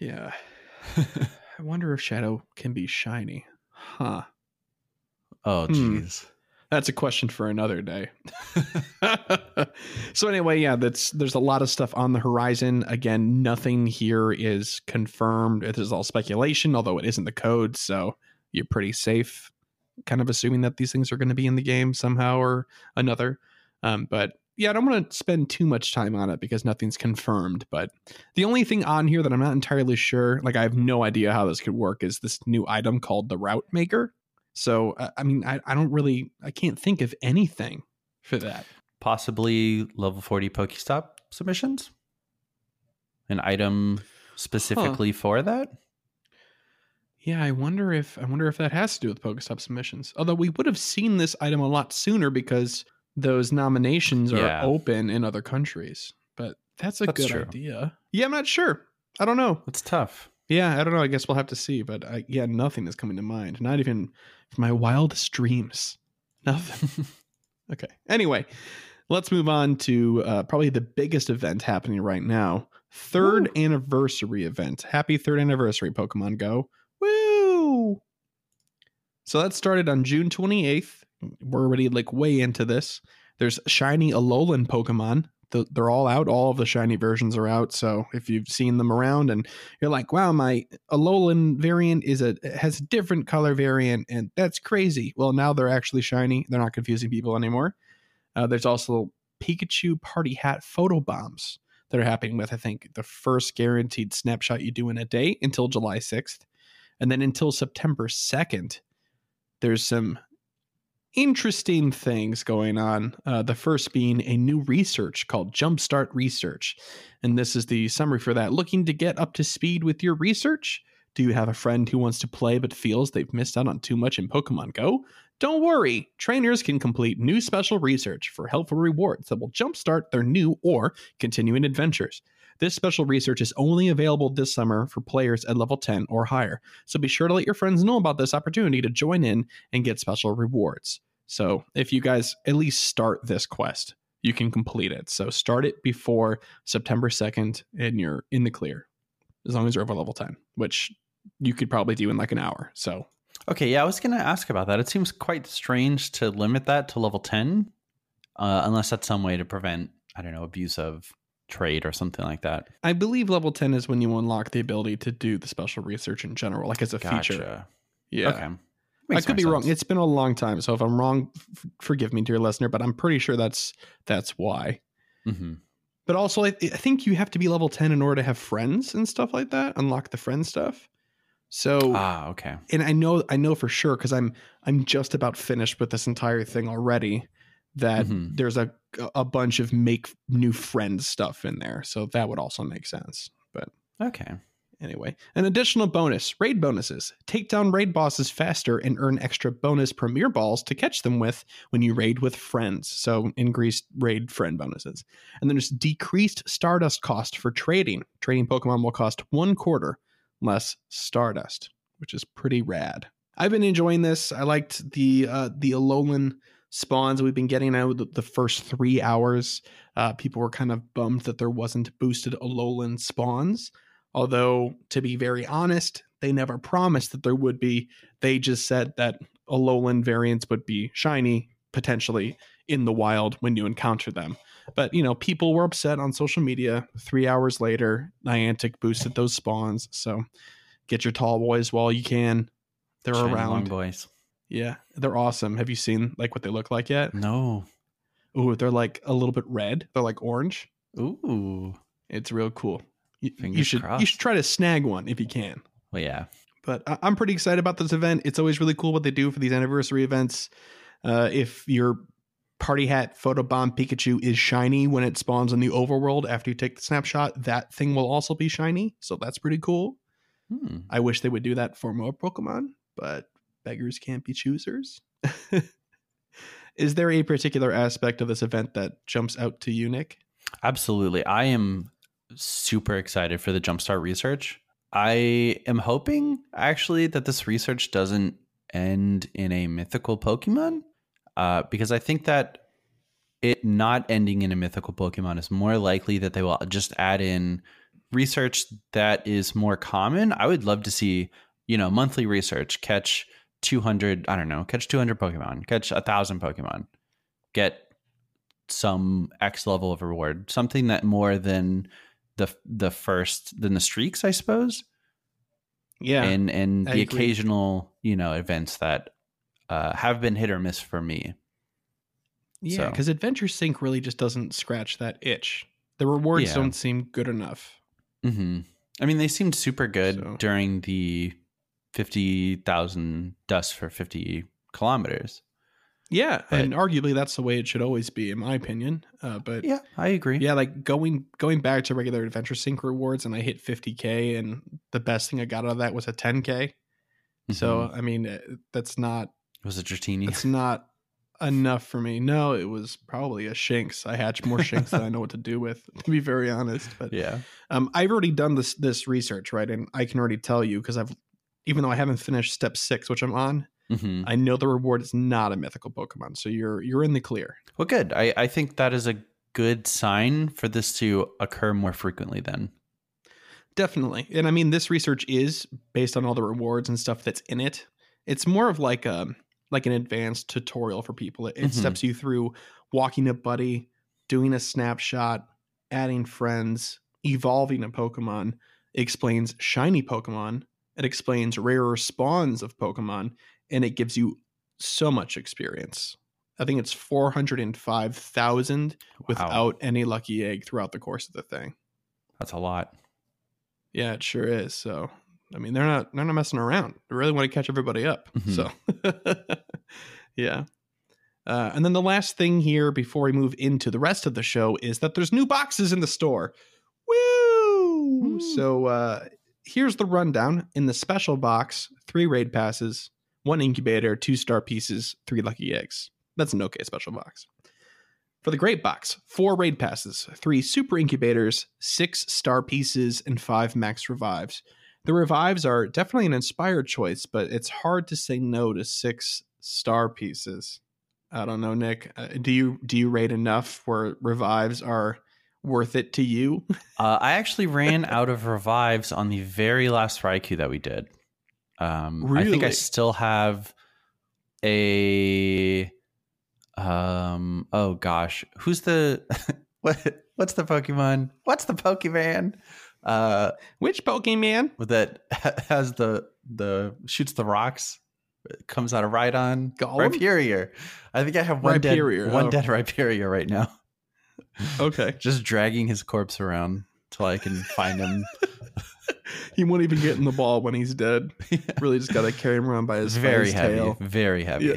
Speaker 1: yeah. I wonder if Shadow can be shiny, huh?
Speaker 2: Oh,
Speaker 1: Hmm.
Speaker 2: jeez.
Speaker 1: That's a question for another day. so anyway, yeah, that's there's a lot of stuff on the horizon. Again, nothing here is confirmed. It is all speculation, although it isn't the code, so you're pretty safe kind of assuming that these things are going to be in the game somehow or another. Um, but yeah, I don't want to spend too much time on it because nothing's confirmed. But the only thing on here that I'm not entirely sure, like I have no idea how this could work, is this new item called the Route Maker. So uh, I mean, I, I don't really, I can't think of anything for that.
Speaker 2: possibly level 40 Pokestop submissions? An item specifically for that?
Speaker 1: Yeah, I wonder if I wonder if that has to do with Pokestop submissions. Although we would have seen this item a lot sooner because those nominations are
Speaker 2: Yeah.
Speaker 1: open in other countries. But that's a
Speaker 2: That's
Speaker 1: good
Speaker 2: true.
Speaker 1: idea. Yeah, I'm not sure. I don't know.
Speaker 2: It's tough.
Speaker 1: Yeah, I don't know. I guess we'll have to see. But I, yeah, nothing is coming to mind. Not even my wildest dreams. Nothing. okay. Anyway, let's move on to uh, probably the biggest event happening right now. Third anniversary event. Happy third anniversary, Pokemon Go. Woo! So that started on June 28th. We're already like way into this. There's shiny Alolan Pokemon. The- They're all out. All of the shiny versions are out. So if you've seen them around and you're like, wow, my Alolan variant is a has a different color variant, and that's crazy. Well, now they're actually shiny. They're not confusing people anymore. Uh, there's also Pikachu party hat photo bombs that are happening with, I think, the first guaranteed snapshot you do in a day until July 6th. And then until September 2nd, there's some interesting things going on. Uh, the first being a new research called Jumpstart Research. And this is the summary for that. Looking to get up to speed with your research? Do you have a friend who wants to play but feels they've missed out on too much in Pokemon Go? Don't worry, trainers can complete new special research for helpful rewards that will jumpstart their new or continuing adventures. This special research is only available this summer for players at level 10 or higher, so be sure to let your friends know about this opportunity to join in and get special rewards. So, if you guys at least start this quest, you can complete it. So, start it before September 2nd and you're in the clear, as long as you're over level 10, which you could probably do in like an hour. So,
Speaker 2: Okay, yeah, I was going to ask about that. It seems quite strange to limit that to level 10, uh, unless that's some way to prevent, I don't know, abuse of trade or something like that.
Speaker 1: I believe level 10 is when you unlock the ability to do the special research in general, like as a feature.
Speaker 2: Gotcha.
Speaker 1: Yeah.
Speaker 2: Okay.
Speaker 1: I could be
Speaker 2: more
Speaker 1: wrong. It's been a long time, so if I'm wrong, f- forgive me, dear listener. But I'm pretty sure that's that's why.
Speaker 2: Mhm.
Speaker 1: But also, I, I think you have to be level ten in order to have friends and stuff like that. Unlock the friend stuff. So,
Speaker 2: Ah, okay.
Speaker 1: and I know I know for sure because I'm I'm just about finished with this entire thing already. That
Speaker 2: Mhm.
Speaker 1: there's a a bunch of make new friends stuff in there, so that would also make sense. But
Speaker 2: Okay.
Speaker 1: Anyway, an additional bonus raid bonuses. Take down raid bosses faster and earn extra bonus premier balls to catch them with when you raid with friends. So, increased raid friend bonuses. And then there's decreased stardust cost for trading. Trading Pokemon will cost one quarter less stardust, which is pretty rad. I've been enjoying this. I liked the uh, the Alolan spawns we've been getting out the, the first three hours. Uh, people were kind of bummed that there wasn't boosted Alolan spawns. Although, to be very honest, they never promised that there would be. They just said that Alolan variants would be shiny, potentially in the wild when you encounter them. But, you know, people were upset on social media. Three hours later, Niantic boosted those spawns. So get your tall boys while you can. They're around.
Speaker 2: boys.
Speaker 1: Yeah, they're awesome. Have you seen like what they look like yet?
Speaker 2: No.
Speaker 1: Ooh, they're like a little bit red. They're like orange.
Speaker 2: Ooh.
Speaker 1: It's real cool. You, you should
Speaker 2: crossed.
Speaker 1: you should try to snag one if you can.
Speaker 2: Well, yeah.
Speaker 1: But I- I'm pretty excited about this event. It's always really cool what they do for these anniversary events. Uh, if your party hat photobomb Pikachu is shiny when it spawns in the overworld after you take the snapshot, that thing will also be shiny. So that's pretty cool.
Speaker 2: Hmm.
Speaker 1: I wish they would do that for more Pokemon, but beggars can't be choosers. Is there a particular aspect of this event that jumps out to you, Nick?
Speaker 2: Absolutely. I am super excited for the Jumpstart research. I am hoping actually that this research doesn't end in a mythical Pokemon uh, because I think that it not ending in a mythical Pokemon is more likely that they will just add in research that is more common. I would love to see, you know, monthly research catch 200, I don't know, catch 200 Pokemon, catch a 1,000 Pokemon, get some X level of reward, something that more than the the first than the streaks, I suppose,
Speaker 1: Yeah.
Speaker 2: and and
Speaker 1: I
Speaker 2: the
Speaker 1: agree.
Speaker 2: occasional you know events that uh, have been hit or miss for me.
Speaker 1: Yeah,
Speaker 2: So-
Speaker 1: because Adventure Sync really just doesn't scratch that itch. The rewards
Speaker 2: Yeah.
Speaker 1: don't seem good enough.
Speaker 2: hmm I mean, they seemed super good
Speaker 1: So-
Speaker 2: during the fifty thousand dust for fifty kilometers.
Speaker 1: Yeah,
Speaker 2: But-
Speaker 1: and arguably that's the way it should always be, in my opinion. Uh, but yeah.
Speaker 2: I agree.
Speaker 1: Yeah, like going going back to regular Adventure Sync rewards, and I hit 50k, and the best thing I got out of that was a 10k. So
Speaker 2: Mhm.
Speaker 1: I mean, uh, that's not
Speaker 2: was it Dratini?
Speaker 1: It's not enough for me. No, it was probably a Shinx. I hatch more Shinx than I know what to do with, to be very honest. But
Speaker 2: yeah.
Speaker 1: Um, I've already done this this research, right? And I can already tell you because I've, even though I haven't finished step six, which I'm on,
Speaker 2: hmm
Speaker 1: I know the reward is not a mythical Pokemon, so you're you're in the clear.
Speaker 2: Well, good. I, I think that is a good sign for this to occur more frequently. Then.
Speaker 1: Definitely, and I mean this research is based on all the rewards and stuff that's in it. It's more of like a like an advanced tutorial for people. It, it
Speaker 2: Mhm.
Speaker 1: steps you through walking a buddy, doing a snapshot, adding friends, evolving a Pokemon. Explains shiny Pokemon. It explains rarer spawns of Pokemon, and it gives you so much experience. I think it's four hundred and five thousand without any lucky egg throughout the course of the thing.
Speaker 2: That's a lot.
Speaker 1: Yeah, it sure is. So, I mean, they're not they're not messing around. They really want to catch everybody up.
Speaker 2: Mhm.
Speaker 1: So, yeah. Uh, and then the last thing here before we move into the rest of the show is that there's new boxes in the store. Woo!
Speaker 2: Woo.
Speaker 1: So uh, here's the rundown. In the special box, three raid passes, one incubator, two star pieces, three lucky eggs. That's an okay special box. For the great box, four raid passes, three super incubators, six star pieces, and five max revives. The revives are definitely an inspired choice, but it's hard to say no to six star pieces. I don't know, Nick. Uh, do you do you rate enough where revives are worth it to you?
Speaker 2: Uh, I actually ran out of revives on the very last Raikou that we did. Um, I think I still have a. Um. Oh gosh, who's the what? What's the Pokemon? What's the Pokemon? Uh,
Speaker 1: Which Pokemon?
Speaker 2: that has the the shoots the rocks. Comes out of Rhydon.
Speaker 1: Golem?
Speaker 2: Rhyperior. I think I have one
Speaker 1: Rhyperior,
Speaker 2: dead one
Speaker 1: oh.
Speaker 2: dead Rhyperior right now.
Speaker 1: Okay,
Speaker 2: Just dragging his corpse around till I can find him.
Speaker 1: he won't even get in the ball when he's dead. Really, just gotta carry him around by his,
Speaker 2: It's
Speaker 1: by
Speaker 2: very
Speaker 1: his
Speaker 2: heavy.
Speaker 1: tail.
Speaker 2: Very heavy.
Speaker 1: Yeah.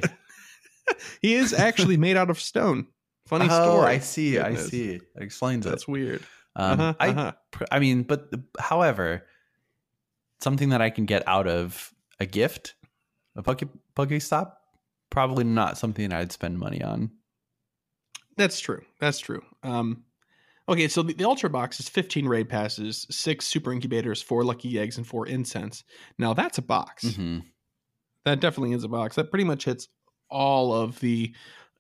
Speaker 1: He is actually made out of stone. Funny
Speaker 2: oh,
Speaker 1: story.
Speaker 2: I see. I see. It explains
Speaker 1: That's
Speaker 2: it.
Speaker 1: That's weird.
Speaker 2: Um,
Speaker 1: uh-huh,
Speaker 2: I,
Speaker 1: uh-huh.
Speaker 2: pr- I mean, but however, something that I can get out of a gift, a Poke Pokestop, probably not something I'd spend money on.
Speaker 1: That's true. That's true. Um, okay, so the, the Ultra Box is 15 raid passes, six super incubators, four lucky eggs, and four incense. Now that's a box.
Speaker 2: Mm-hmm.
Speaker 1: That definitely is a box. That pretty much hits all of the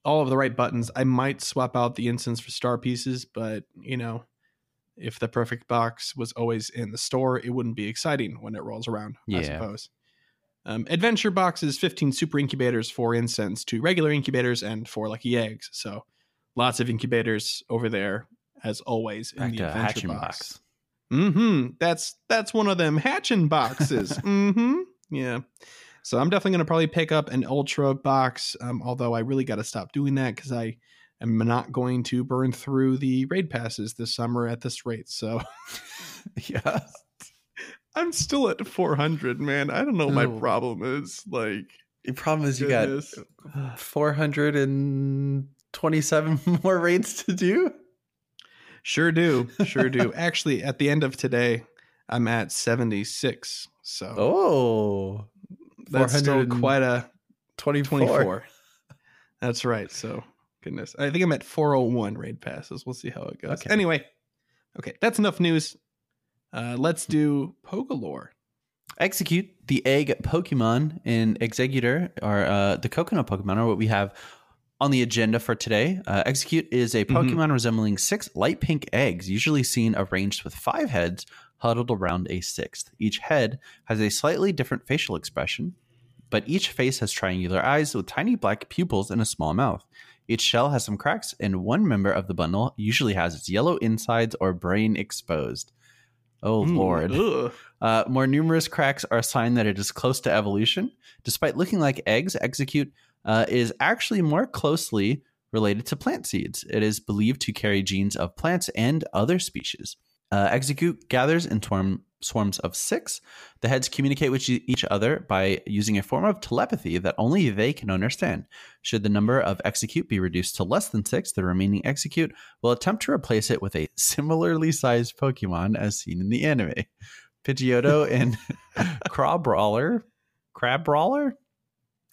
Speaker 1: all of the right buttons. I might swap out the incense for star pieces, but you know, if the perfect box was always in the store, it wouldn't be exciting when it rolls around. I suppose. Um, adventure boxes, 15 super incubators, four incense, two regular incubators, and four lucky eggs. So lots of incubators over there, as always, in
Speaker 2: Back
Speaker 1: the
Speaker 2: to
Speaker 1: adventure
Speaker 2: hatching
Speaker 1: box.
Speaker 2: box.
Speaker 1: Mm-hmm. That's that's one of them hatching boxes. mm-hmm. Yeah. So I'm definitely gonna probably pick up an ultra box. Um, although I really got to stop doing that because I am not going to burn through the raid passes this summer at this rate. So
Speaker 2: yeah.
Speaker 1: I'm still at 400, man. I don't know what my
Speaker 2: Oh.
Speaker 1: problem is. Like,
Speaker 2: The problem is you
Speaker 1: goodness.
Speaker 2: got 427 more raids to do.
Speaker 1: Sure do, sure do. Actually, at the end of today, I'm at 76. So
Speaker 2: Oh,
Speaker 1: that's still quite a
Speaker 2: 24.
Speaker 1: 24. That's right. So, goodness. I think I'm at 401 raid passes. We'll see how it goes.
Speaker 2: Okay.
Speaker 1: Anyway, okay, that's enough news. Uh, let's do Pogalore.
Speaker 2: Exeggcute the egg Pokemon in Exeggutor, or uh, the coconut Pokemon, are what we have on the agenda for today. Uh, Exeggcute is a
Speaker 1: Mhm.
Speaker 2: Pokemon resembling six light pink eggs, usually seen arranged with five heads huddled around a sixth. Each head has a slightly different facial expression, but each face has triangular eyes with tiny black pupils and a small mouth. Each shell has some cracks, and one member of the bundle usually has its yellow insides or brain exposed. Oh,
Speaker 1: Mm,
Speaker 2: Lord. Uh, more numerous cracks are a sign that it is close to evolution. Despite looking like eggs, Exeggcute uh, is actually more closely related to plant seeds. It is believed to carry genes of plants and other species. Uh, Exeggcute gathers in swarm, swarms of six. The heads communicate with each other by using a form of telepathy that only they can understand. Should the number of Exeggcute be reduced to less than six, the remaining Exeggcute will attempt to replace it with a similarly sized Pokemon as seen in the anime. Pidgeotto and Crabrawler, Crab Brawler,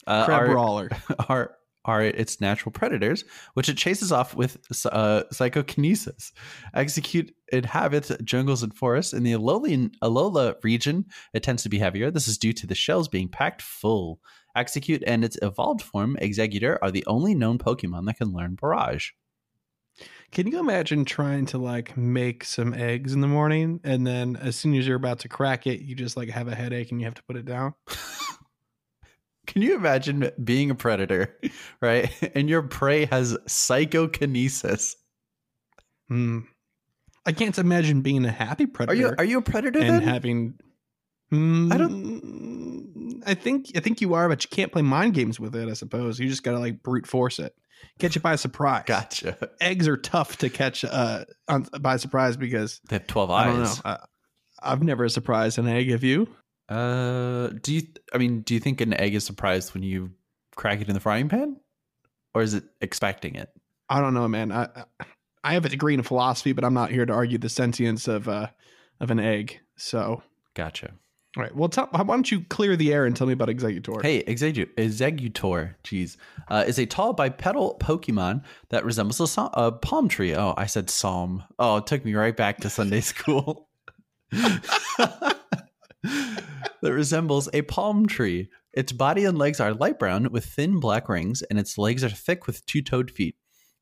Speaker 2: uh,
Speaker 1: Crab
Speaker 2: are,
Speaker 1: Brawler.
Speaker 2: are are its natural predators, which it chases off with uh, psychokinesis. Exeggcute inhabits jungles and forests. In the Alolan, Alola region, it tends to be heavier. This is due to the shells being packed full. Exeggcute and its evolved form, Exeggutor, are the only known Pokemon that can learn Barrage.
Speaker 1: Can you imagine trying to like make some eggs in the morning and then as soon as you're about to crack it, you just like have a headache and you have to put it down?
Speaker 2: Can you imagine being a predator, right? And your prey has psychokinesis.
Speaker 1: Hmm. I can't imagine being a happy predator.
Speaker 2: Are you are you a predator
Speaker 1: and
Speaker 2: then?
Speaker 1: having Hmm,
Speaker 2: I
Speaker 1: don't I think I think you are, but you can't play mind games with it, I suppose. You just gotta like brute force it. Catch it by surprise.
Speaker 2: gotcha.
Speaker 1: Eggs are tough to catch uh on, by surprise because
Speaker 2: They have twelve
Speaker 1: I don't know.
Speaker 2: eyes.
Speaker 1: I, I've never surprised an egg, have you?
Speaker 2: Uh, do you? I mean, do you think an egg is surprised when you crack it in the frying pan, or is it expecting it?
Speaker 1: I don't know, man. I I- have a degree in philosophy, but I'm not here to argue the sentience of uh of an egg. So
Speaker 2: Gotcha.
Speaker 1: all right. Well tell why don't you clear the air and tell me about Exeggutor?
Speaker 2: Hey, Execu- Exeggutor, jeez, uh, is a tall bipedal Pokemon that resembles a, so- a palm tree. Oh, I said psalm. Oh, it took me right back to Sunday school. that resembles a palm tree. Its body and legs are light brown with thin black rings, and its legs are thick with two toed feet.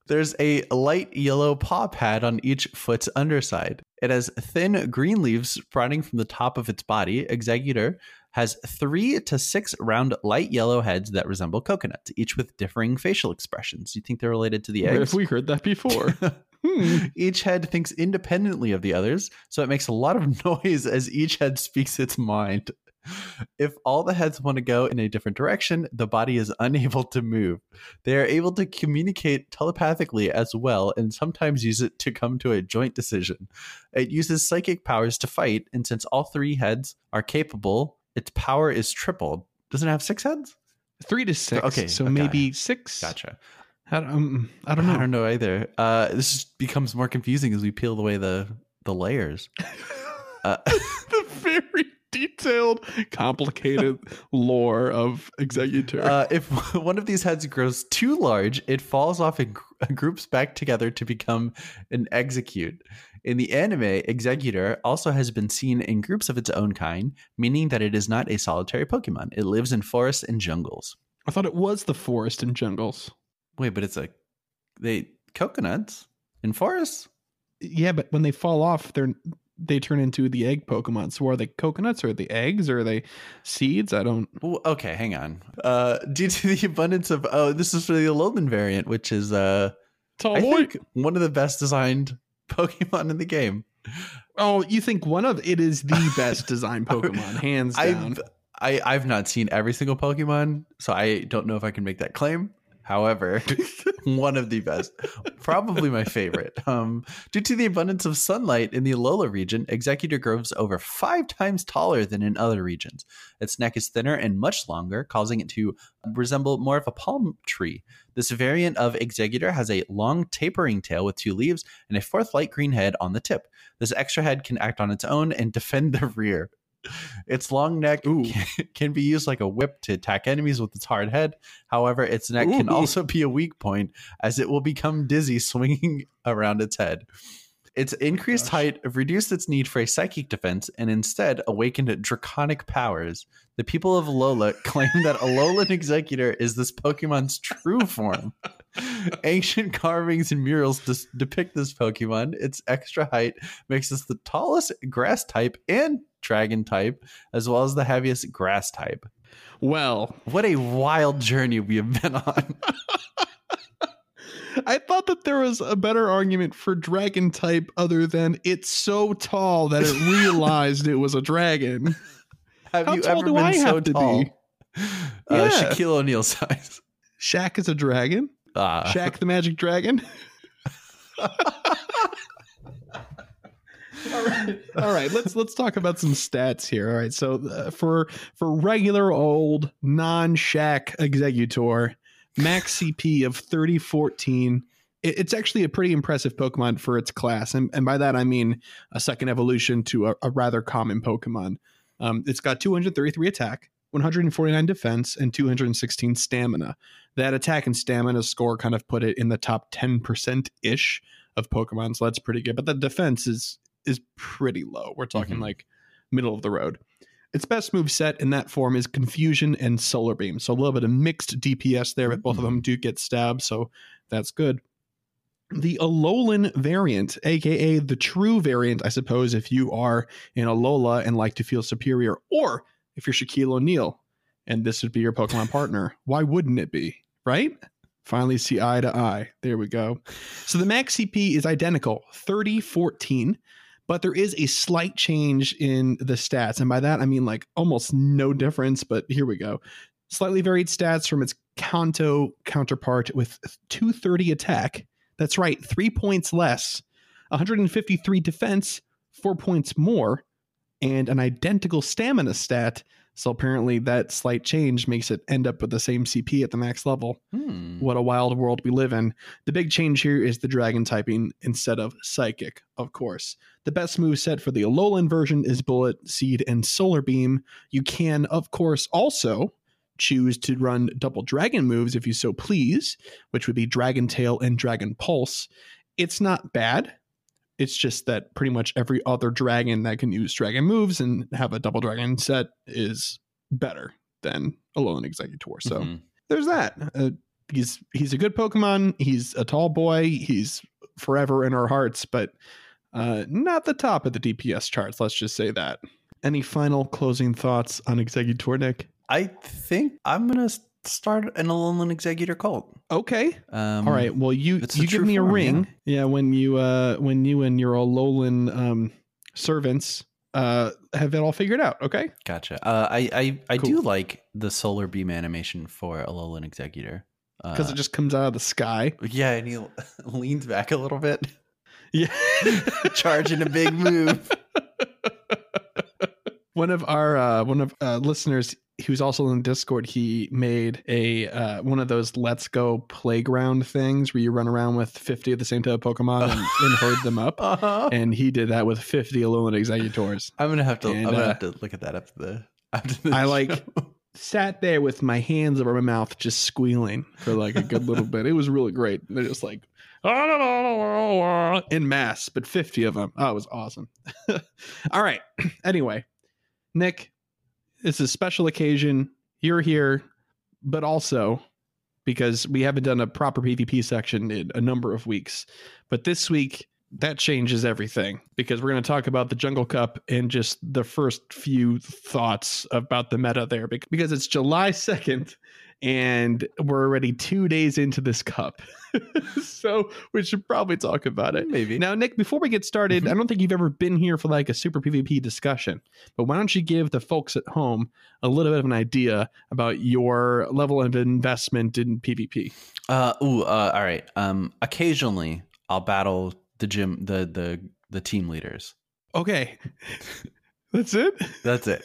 Speaker 2: There's a light yellow paw pad on each foot's underside. It has thin green leaves sprouting from the top of its body. Exeggutor has three to six round light yellow heads that resemble coconuts, each with differing facial expressions. You think they're related to the eggs?
Speaker 1: have we heard that before? Hmm.
Speaker 2: each head thinks independently of the others, so it makes a lot of noise as each head speaks its mind. If all the heads want to go in a different direction, the body is unable to move. They are able to communicate telepathically as well and sometimes use it to come to a joint decision. It uses psychic powers to fight, and since all three heads are capable, its power is tripled. Doesn't it have six heads?
Speaker 1: Three to six.
Speaker 2: Okay,
Speaker 1: So
Speaker 2: okay.
Speaker 1: maybe six.
Speaker 2: Gotcha.
Speaker 1: I don't, um, I don't know.
Speaker 2: I don't know either. Uh, this becomes more confusing as we peel away the the layers. Uh,
Speaker 1: the very detailed, complicated lore of Exeggutor.
Speaker 2: Uh, if one of these heads grows too large, it falls off and groups back together to become an Exeggcute. In the anime, Exeggutor also has been seen in groups of its own kind, meaning that it is not a solitary Pokemon. It lives in forests and jungles.
Speaker 1: I thought it was the forest and jungles.
Speaker 2: Wait, but it's like they coconuts in forests.
Speaker 1: Yeah, but when they fall off, they're they turn into the egg Pokemon. So are they coconuts or are they eggs or are they seeds? I don't.
Speaker 2: Well, okay, hang on. Uh, due to the abundance of oh, this is for the Alolan variant, which is uh,
Speaker 1: Tall
Speaker 2: I
Speaker 1: boy.
Speaker 2: think one of the best designed Pokemon in the game.
Speaker 1: Oh, you think one of it is the best designed Pokemon, hands down.
Speaker 2: I've I, I've not seen every single Pokemon, so I don't know if I can make that claim. However, one of the best, probably my favorite. Um, due to the abundance of sunlight in the Alola region, Exeggutor grows over five times taller than in other regions. Its neck is thinner and much longer, causing it to resemble more of a palm tree. This variant of Exeggutor has a long tapering tail with two leaves and a fourth light green head on the tip. This extra head can act on its own and defend the rear. Its long neck can, can be used like a whip to attack enemies with its hard head. However, its neck can also be a weak point as it will become dizzy swinging around its head. Its increased
Speaker 1: Gosh.
Speaker 2: height reduced its need for a psychic defense and instead awakened draconic powers. The people of Alola claim that Alolan Exeggutor is this Pokemon's true form. Ancient carvings and murals dis- depict this Pokemon. Its extra height makes this the tallest grass type and dragon type, as well as the heaviest grass type.
Speaker 1: well,
Speaker 2: What a wild journey we have been on.
Speaker 1: I thought that there was a better argument for dragon type other than it's so tall that it realized it was a dragon.
Speaker 2: Have
Speaker 1: How
Speaker 2: you ever been
Speaker 1: I
Speaker 2: so tall?
Speaker 1: be?
Speaker 2: Uh,
Speaker 1: Yeah.
Speaker 2: Shaquille O'Neal size.
Speaker 1: Shaq is a dragon.
Speaker 2: Ah.
Speaker 1: Shaq the Magic Dragon. All right, all right. Let's let's talk about some stats here. All right, so uh, for for regular old non-Shaq Exeggutor, max CP of thirty fourteen. It, it's actually a pretty impressive Pokemon for its class, and and by that I mean a second evolution to a, a rather common Pokemon. Um, it's got two hundred thirty three attack, one hundred forty nine defense, and two hundred sixteen stamina that attack and stamina score kind of put it in the top 10% ish of Pokemon. So that's pretty good. But the defense is is pretty low. We're talking
Speaker 2: Mhm.
Speaker 1: like middle of the road. Its best move set in that form is Confusion and Solar Beam. So a little bit of mixed DPS there, but both of them do get stabbed. So that's good. The Alolan variant, aka the true variant, I suppose, if you are in Alola and like to feel superior, or if you're Shaquille O'Neal and this would be your Pokemon partner, why wouldn't it be? Right? Finally see eye to eye. There we go. So the max CP is identical, 30 14, but there is a slight change in the stats. And by that, I mean like almost no difference, but here we go. Slightly varied stats from its Kanto counterpart with 230 attack. That's right, three points less, 153 defense, four points more, and an identical stamina stat. So apparently, that slight change makes it end up with the same CP at the max level.
Speaker 2: Hmm.
Speaker 1: What a wild world we live in. The big change here is the dragon typing instead of psychic, of course. The best move set for the Alolan version is Bullet Seed, and Solar Beam. You can, of course, also choose to run double dragon moves if you so please, which would be Dragon Tail and Dragon Pulse. It's not bad. It's just that pretty much every other dragon that can use dragon moves and have a double dragon set is better than Alolan Exeggutor. So
Speaker 2: Mhm.
Speaker 1: there's that. Uh, he's he's a good Pokemon. He's a tall boy. He's forever in our hearts, but uh, not the top of the DPS charts. Let's just say that. Any final closing thoughts on Exeggutor, Nick?
Speaker 2: I think I'm gonna start an Alolan Exeggutor cult.
Speaker 1: Okay.
Speaker 2: Um,
Speaker 1: All right. Well, you you give me a
Speaker 2: form,
Speaker 1: ring. Yeah. when you uh when you and your Alolan um servants uh have it all figured out. Okay.
Speaker 2: Gotcha. Uh, I I, I do like the solar beam animation for Alolan Exeggutor
Speaker 1: Because
Speaker 2: Uh,
Speaker 1: it just comes out of the sky.
Speaker 2: yeah, and he leans back a little bit,
Speaker 1: Yeah.
Speaker 2: charging a big move.
Speaker 1: one of our uh, one of uh, listeners he was also in Discord. He made a uh, one of those Let's Go playground things where you run around with fifty of the same type of Pokemon and, and herd them up.
Speaker 2: Uh-huh.
Speaker 1: And he did that with fifty Alolan Exeggutors.
Speaker 2: I'm gonna have to.
Speaker 1: And,
Speaker 2: I'm gonna
Speaker 1: uh,
Speaker 2: have to look at that after the. After the
Speaker 1: I like- Sat there with my hands over my mouth, just squealing for like a good little bit. It was really great. They're just like in mass, but fifty of them. Oh, it was awesome. All right. Anyway, Nick, it's a special occasion. You're here, but also because we haven't done a proper PvP section in a number of weeks. But this week, that changes everything because we're going to talk about the Jungle Cup and just the first few thoughts about the meta there because it's July 2nd and we're already two days into this cup. so we should probably talk about it.
Speaker 2: maybe.
Speaker 1: Now, Nick, before we get started,
Speaker 2: Mhm.
Speaker 1: I don't think you've ever been here for like a super PvP discussion, but why don't you give the folks at home a little bit of an idea about your level of investment in PvP?
Speaker 2: Uh, ooh, uh, all right. Um, occasionally I'll battle the gym, the the the team leaders.
Speaker 1: Okay. That's it?
Speaker 2: That's it.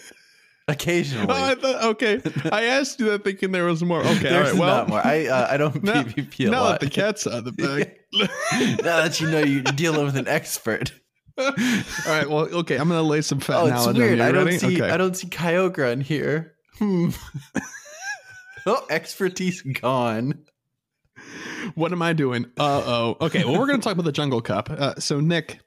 Speaker 2: Occasionally.
Speaker 1: Oh, I thought, okay. I asked you that thinking there was more. Okay.
Speaker 2: There's
Speaker 1: right. Well,
Speaker 2: not more. I uh, I don't
Speaker 1: Now-
Speaker 2: PvP a
Speaker 1: now
Speaker 2: lot.
Speaker 1: that the cat's out of the bag.
Speaker 2: now that you know you're dealing with an expert.
Speaker 1: all right. Well, okay. I'm going to lay some fat
Speaker 2: Oh, it's
Speaker 1: knowledge
Speaker 2: weird.
Speaker 1: on you.
Speaker 2: I don't
Speaker 1: Ready?
Speaker 2: see
Speaker 1: Okay.
Speaker 2: I don't see Kyogre in here. Hmm. oh, expertise gone.
Speaker 1: what am I doing? Uh oh. Okay, well, we're going to talk about the Jungle Cup. Uh, so, Nick,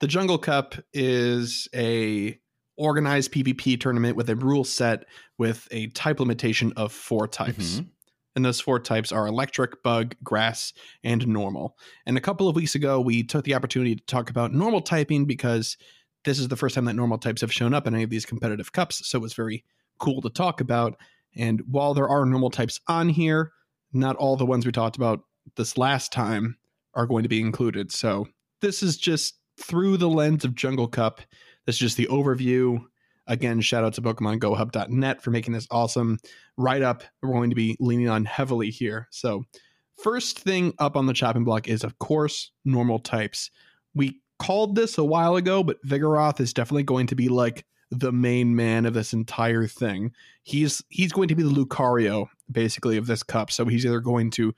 Speaker 1: the Jungle Cup is a organized PvP tournament with a rule set with a type limitation of four types.
Speaker 2: Mhm.
Speaker 1: And those four types are electric, bug, grass, and normal. And a couple of weeks ago, we took the opportunity to talk about normal typing because this is the first time that normal types have shown up in any of these competitive cups. So it was very cool to talk about. And while there are normal types on here, not all the ones we talked about this last time are going to be included. So this is just through the lens of Jungle Cup. This is just the overview. Again, shout out to PokemonGoHub.net for making this awesome write up. We're going to be leaning on heavily here. So, first thing up on the chopping block is, of course, normal types. We called this a while ago, but Vigoroth is definitely going to be like the main man of this entire thing. He's he's going to be the Lucario basically of this cup. So he's either going to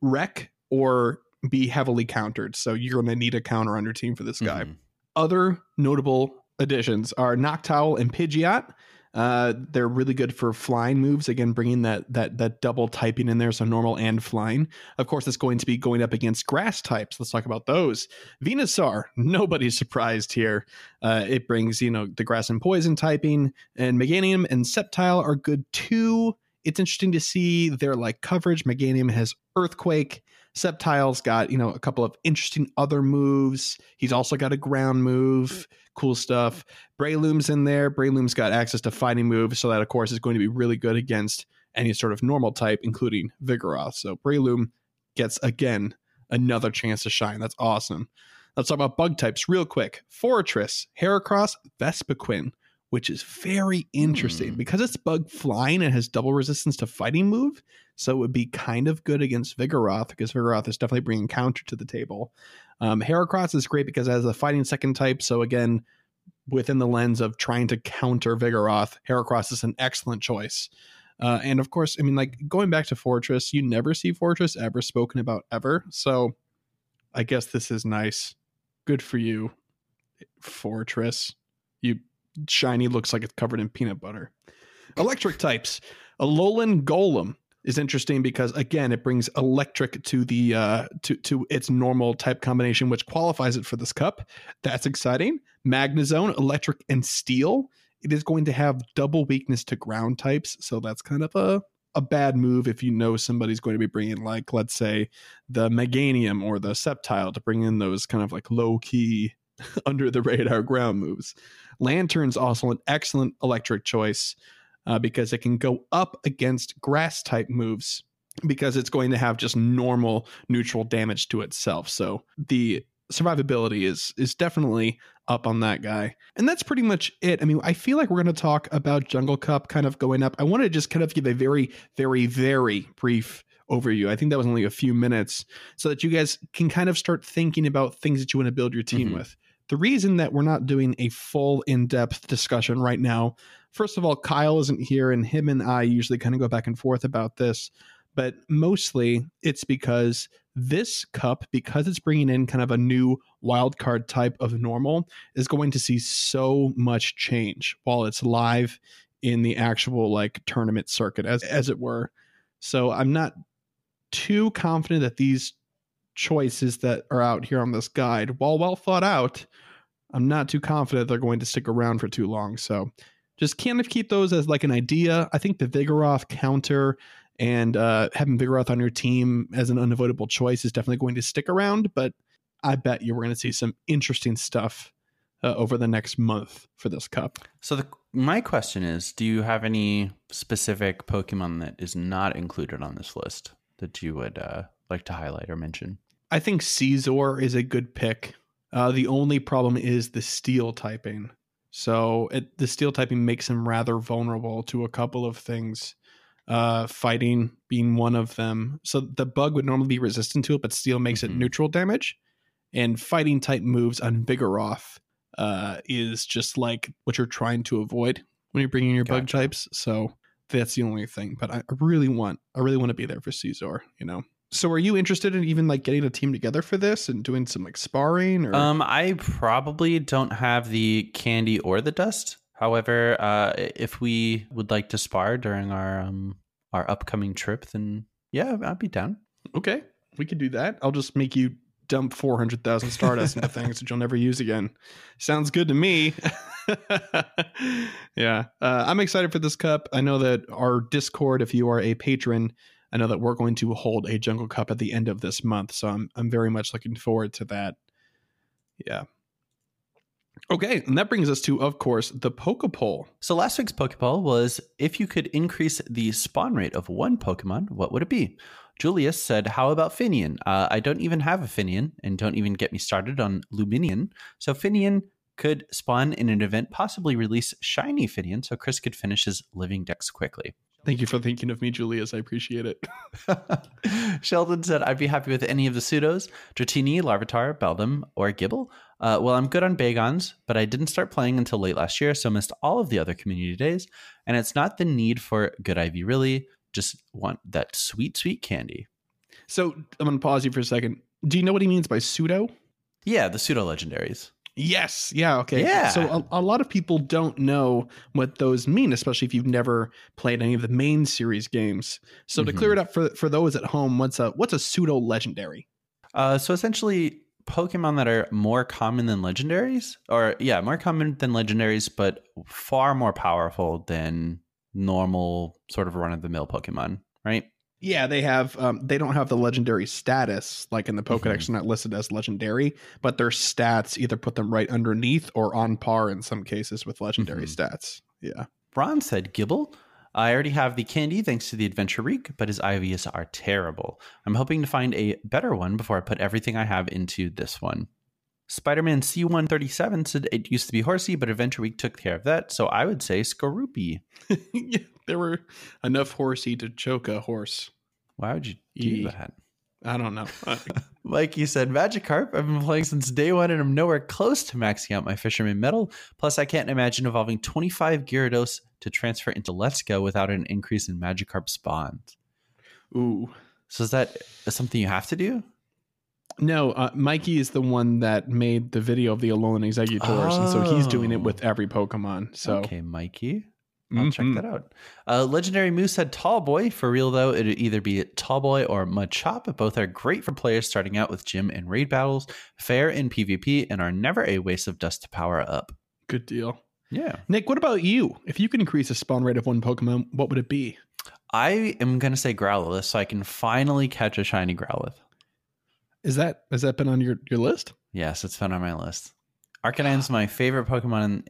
Speaker 1: wreck or be heavily countered. So you're going to need a counter on your team for this guy.
Speaker 2: Mhm.
Speaker 1: Other notable additions are Noctowl and Pidgeot. Uh, they're really good for flying moves. Again, bringing that that that double typing in there, so normal and flying. Of course, it's going to be going up against grass types. Let's talk about those. Venusaur, nobody's surprised here. Uh, it brings you know the grass and poison typing, and Meganium and Sceptile are good too. It's interesting to see their like coverage. Meganium has Earthquake. Sceptile's got you know a couple of interesting other moves. He's also got a ground move. Mm. Cool stuff. Breloom's in there. Breloom's got access to fighting moves, so that of course is going to be really good against any sort of normal type, including Vigoroth. So Breloom gets again another chance to shine. That's awesome. Let's talk about bug types real quick. Forretress, Heracross, Vespiquen, which is very interesting
Speaker 2: Hmm.
Speaker 1: because it's bug flying and has double resistance to fighting move. So it would be kind of good against Vigoroth because Vigoroth is definitely bringing counter to the table. Um, Heracross is great because it has a fighting second type. So again, within the lens of trying to counter Vigoroth, Heracross is an excellent choice. Uh, and of course, I mean, like going back to Forretress, you never see Forretress ever spoken about ever. So I guess this is nice. Good for you, Forretress. You shiny looks like it's covered in peanut butter. Electric types. A Alolan Golem is interesting because again, it brings electric to the uh to to its normal type combination, which qualifies it for this cup. That's exciting. Magnezone, electric and steel. It is going to have double weakness to ground types, so that's kind of a a bad move if you know somebody's going to be bringing like let's say the Meganium or the Sceptile to bring in those kind of like low key under the radar ground moves. Lanturn's also an excellent electric choice uh, because it can go up against grass type moves because it's going to have just normal neutral damage to itself. So the survivability is is definitely up on that guy. And that's pretty much it. I mean, I feel like we're going to talk about Jungle Cup kind of going up. I want to just kind of give a very very very brief overview. I think that was only a few minutes so that you guys can kind of start thinking about things that you want to build your team
Speaker 2: Mhm.
Speaker 1: with. The reason that we're not doing a full in depth discussion right now first of all, Kyle isn't here, and him and I usually kind of go back and forth about this. But mostly it's because this cup, because it's bringing in kind of a new wild card type of normal, is going to see so much change while it's live in the actual like tournament circuit, as as it were. So I'm not too confident that these choices that are out here on this guide, while well thought out, I'm not too confident they're going to stick around for too long. So just kind of keep those as like an idea. I think the Vigoroth counter and uh, having Vigoroth on your team as an unavoidable choice is definitely going to stick around, but I bet you we're going to see some interesting stuff uh, over the next month for this cup.
Speaker 2: So the my question is, do you have any specific Pokemon that is not included on this list that you would uh, like to highlight or mention?
Speaker 1: I think Scizor is a good pick. Uh, the only problem is the steel typing. So it, the steel typing makes him rather vulnerable to a couple of things, uh, fighting being one of them. So the bug would normally be resistant to it, but steel makes
Speaker 2: Mhm.
Speaker 1: it neutral damage. And fighting type moves on Vigoroth uh, is just like what you're trying to avoid when you're bringing your bug types. So that's the only thing. But I I really want, I really want to be there for Scizor. You know. So are you interested in even like getting a team together for this and doing some like sparring or?
Speaker 2: Um, I probably don't have the candy or the dust. However, uh, if we would like to spar during our um our upcoming trip, then yeah, I'd be down.
Speaker 1: Okay, we could do that. I'll just make you dump 400,000 Stardust into things that you'll never use again. Sounds good to me. yeah, uh, I'm excited for this cup. I know that our Discord, if you are a patron, I know that we're going to hold a Jungle Cup at the end of this month. So I'm, I'm very much looking forward to that. Yeah. Okay, and that brings us to, of course, the Pokepoll.
Speaker 2: So last week's Pokepoll was if you could increase the spawn rate of one Pokemon, what would it be? Julius said, How about Finneon? Uh, I don't even have a Finneon, and don't even get me started on Lumineon. So Finneon could spawn in an event, possibly release Shiny Finneon, so Chris could finish his living dex quickly.
Speaker 1: Thank you for thinking of me, Julius. I appreciate it.
Speaker 2: Sheldon said, I'd be happy with any of the pseudos Dratini, Larvitar, Beldum, or Gible. Uh, well, I'm good on Bagons, but I didn't start playing until late last year, so missed all of the other community days. And it's not the need for good IV, really. Just want that sweet, sweet candy.
Speaker 1: So I'm going to pause you for a second. Do you know what he means by pseudo?
Speaker 2: Yeah, the pseudo legendaries.
Speaker 1: Yes. Yeah. Okay.
Speaker 2: Yeah.
Speaker 1: So a, a lot of people don't know what those mean, especially if you've never played any of the main series games. So to
Speaker 2: Mhm.
Speaker 1: clear it up for for those at home, what's a what's a pseudo legendary?
Speaker 2: Uh, so essentially, Pokemon that are more common than legendaries, or yeah, more common than legendaries, but far more powerful than normal sort of run of the mill Pokemon, right?
Speaker 1: Yeah, they have. Um, they don't have the legendary status like in the Pokedex. They're not listed as legendary, but their stats either put them right underneath or on par in some cases with legendary
Speaker 2: Mhm.
Speaker 1: stats. Yeah.
Speaker 2: Ron said Gible. I already have the candy thanks to the Adventure Week, but his IVs are terrible. I'm hoping to find a better one before I put everything I have into this one. Spider Man C137 said it used to be Horsey, but Adventure Week took care of that, so I would say Skorupi.
Speaker 1: yeah. There were enough horsey to choke a horse.
Speaker 2: Why would you do
Speaker 1: E.
Speaker 2: that?
Speaker 1: I don't know.
Speaker 2: Like you said, Magikarp, I've been playing since day one and I'm nowhere close to maxing out my Fisherman Medal. Plus, I can't imagine evolving 25 Gyarados to transfer into Let's Go without an increase in Magikarp spawns.
Speaker 1: ooh.
Speaker 2: So is that something you have to do?
Speaker 1: No, uh, Mikey is the one that made the video of the Alolan Exeggutors, and so he's doing it
Speaker 2: Oh.
Speaker 1: with every Pokemon. So
Speaker 2: okay, Mikey. I'll check
Speaker 1: Mhm.
Speaker 2: that out. Uh, Legendary Moose said Tall Boy. For real, though, it'd either be Tall Boy or Machop. Both are great for players starting out with gym and raid battles, fair in PvP, and are never a waste of dust to power up.
Speaker 1: good deal.
Speaker 2: Yeah.
Speaker 1: Nick, what about you? If you could increase the spawn rate of one Pokemon, what would it be?
Speaker 2: I am going to say Growlithe so I can finally catch a shiny Growlithe.
Speaker 1: Is that has that been on your your list?
Speaker 2: Yes, it's been on my list. Arcanine's my favorite Pokemon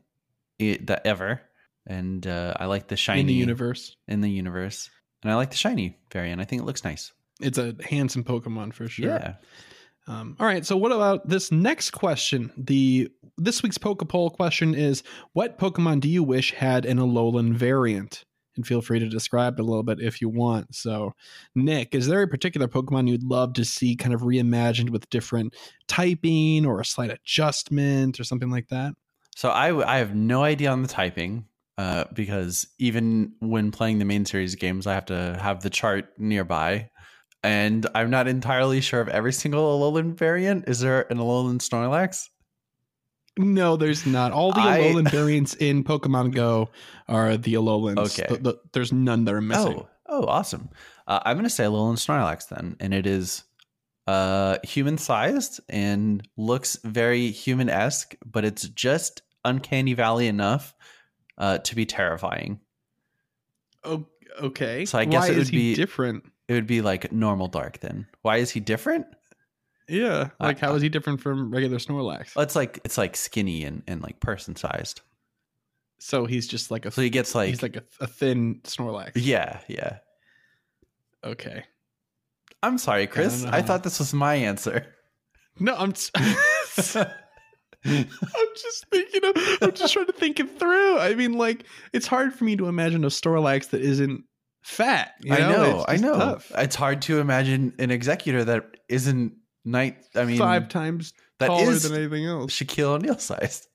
Speaker 2: that ever. And uh, I like the shiny
Speaker 1: in the universe?
Speaker 2: in the universe. And I like the shiny variant. I think it looks nice.
Speaker 1: It's a handsome Pokemon for sure.
Speaker 2: Yeah.
Speaker 1: Um, all right. So, what about this next question? The this week's Pokepoll question is: What Pokemon do you wish had an Alolan variant? And feel free to describe it a little bit if you want. So, Nick, is there a particular Pokemon you'd love to see kind of reimagined with different typing or a slight adjustment or something like that?
Speaker 2: So I, I have no idea on the typing. uh, because even when playing the main series games, I have to have the chart nearby. And I'm not entirely sure of every single Alolan variant. Is there an Alolan Snorlax?
Speaker 1: No, there's not. All the
Speaker 2: I-
Speaker 1: Alolan variants in Pokemon Go are the Alolans.
Speaker 2: Okay.
Speaker 1: The- the- there's none that are missing.
Speaker 2: Oh, oh, awesome. Uh, I'm going to say Alolan Snorlax then, and it is uh, human sized and looks very human esque, but it's just uncanny valley enough uh, to be terrifying.
Speaker 1: Oh, okay.
Speaker 2: So I guess
Speaker 1: Why
Speaker 2: it would be-
Speaker 1: different.
Speaker 2: It would be like normal dark then. Why is he different?
Speaker 1: Yeah.
Speaker 2: I-
Speaker 1: Like, how is he different from regular Snorlax?
Speaker 2: It's like it's like skinny and, and like person sized.
Speaker 1: so he's just like a.
Speaker 2: So he gets like,
Speaker 1: he's like a, a thin Snorlax.
Speaker 2: yeah, yeah.
Speaker 1: Okay.
Speaker 2: I'm sorry, Chris.
Speaker 1: don't
Speaker 2: I, thought this was my answer.
Speaker 1: No, I'm. s- I'm just thinking. Of, I'm just trying to think it through. I mean, like, it's hard for me to imagine a Snorlax that isn't fat. you
Speaker 2: I know, I know.
Speaker 1: tough.
Speaker 2: It's hard to imagine an Exeggutor that isn't night. I mean,
Speaker 1: Five times
Speaker 2: that
Speaker 1: taller
Speaker 2: is
Speaker 1: than anything else.
Speaker 2: Shaquille O'Neal sized.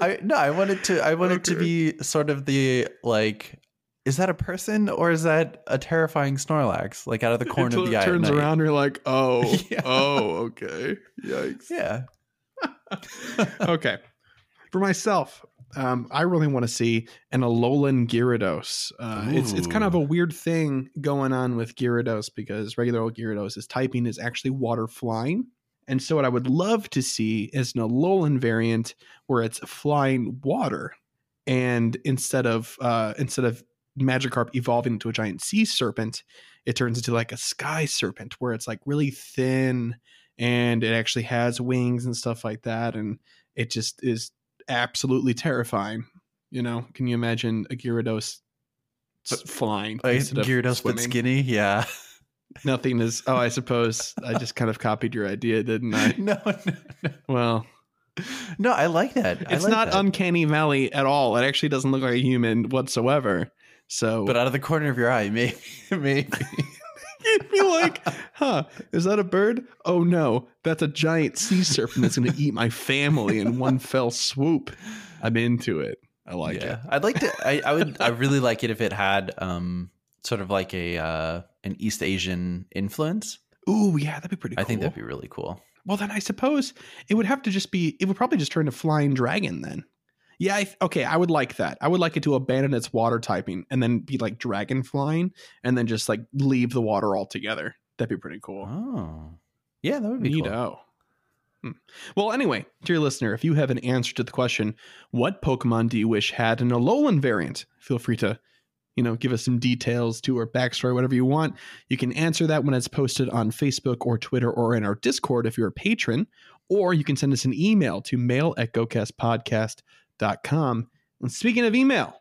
Speaker 2: I no, I wanted to. I wanted to be sort of the like. Is that a person or is that a terrifying Snorlax? Like out of the corner of the eye.
Speaker 1: turns around, you're like, oh,
Speaker 2: Yeah.
Speaker 1: oh, okay, yikes.
Speaker 2: Yeah.
Speaker 1: okay. For myself, um, I really want to see an Alolan Gyarados. Uh, it's it's kind of a weird thing going on with Gyarados because regular old Gyarados' typing is actually water flying. And so what I would love to see is an Alolan variant where it's flying water. And instead of uh, instead of Magikarp evolving into a giant sea serpent, it turns into like a sky serpent where it's like really thin and it actually has wings and stuff like that and it just is absolutely terrifying you know can you imagine a gyarados s- flying of
Speaker 2: Gyarados but skinny. Yeah.
Speaker 1: nothing is oh i suppose i just kind of copied your idea didn't i
Speaker 2: no, no, no.
Speaker 1: well
Speaker 2: No, I like that. I
Speaker 1: it's
Speaker 2: like
Speaker 1: not
Speaker 2: that.
Speaker 1: uncanny valley at all it actually doesn't look like a human whatsoever so
Speaker 2: but out of the corner of your eye, maybe, maybe.
Speaker 1: You'd be like huh is that a bird oh no that's a giant sea serpent that's going to eat my family in one fell swoop i'm into it i like it
Speaker 2: I'd like to. I, I would. I really like it if it had um sort of like a uh an East Asian influence.
Speaker 1: Ooh, yeah, that'd be pretty cool.
Speaker 2: I think that'd be really cool.
Speaker 1: well, then I suppose it would have to just be, it would probably just turn to flying dragon then. Yeah, I, okay, I would like that. I would like it to abandon its water typing and then be like dragon flying and then just like leave the water altogether. That'd be pretty cool.
Speaker 2: Oh, yeah, that would be cool.
Speaker 1: Hmm. Well, anyway, dear listener, if you have an answer to the question, what Pokemon do you wish had an Alolan variant? Feel free to, you know, give us some details to our backstory, whatever you want. You can answer that when it's posted on Facebook or Twitter or in our Discord if you're a patron, or you can send us an email to mail at gocastpodcast.com. And speaking of email,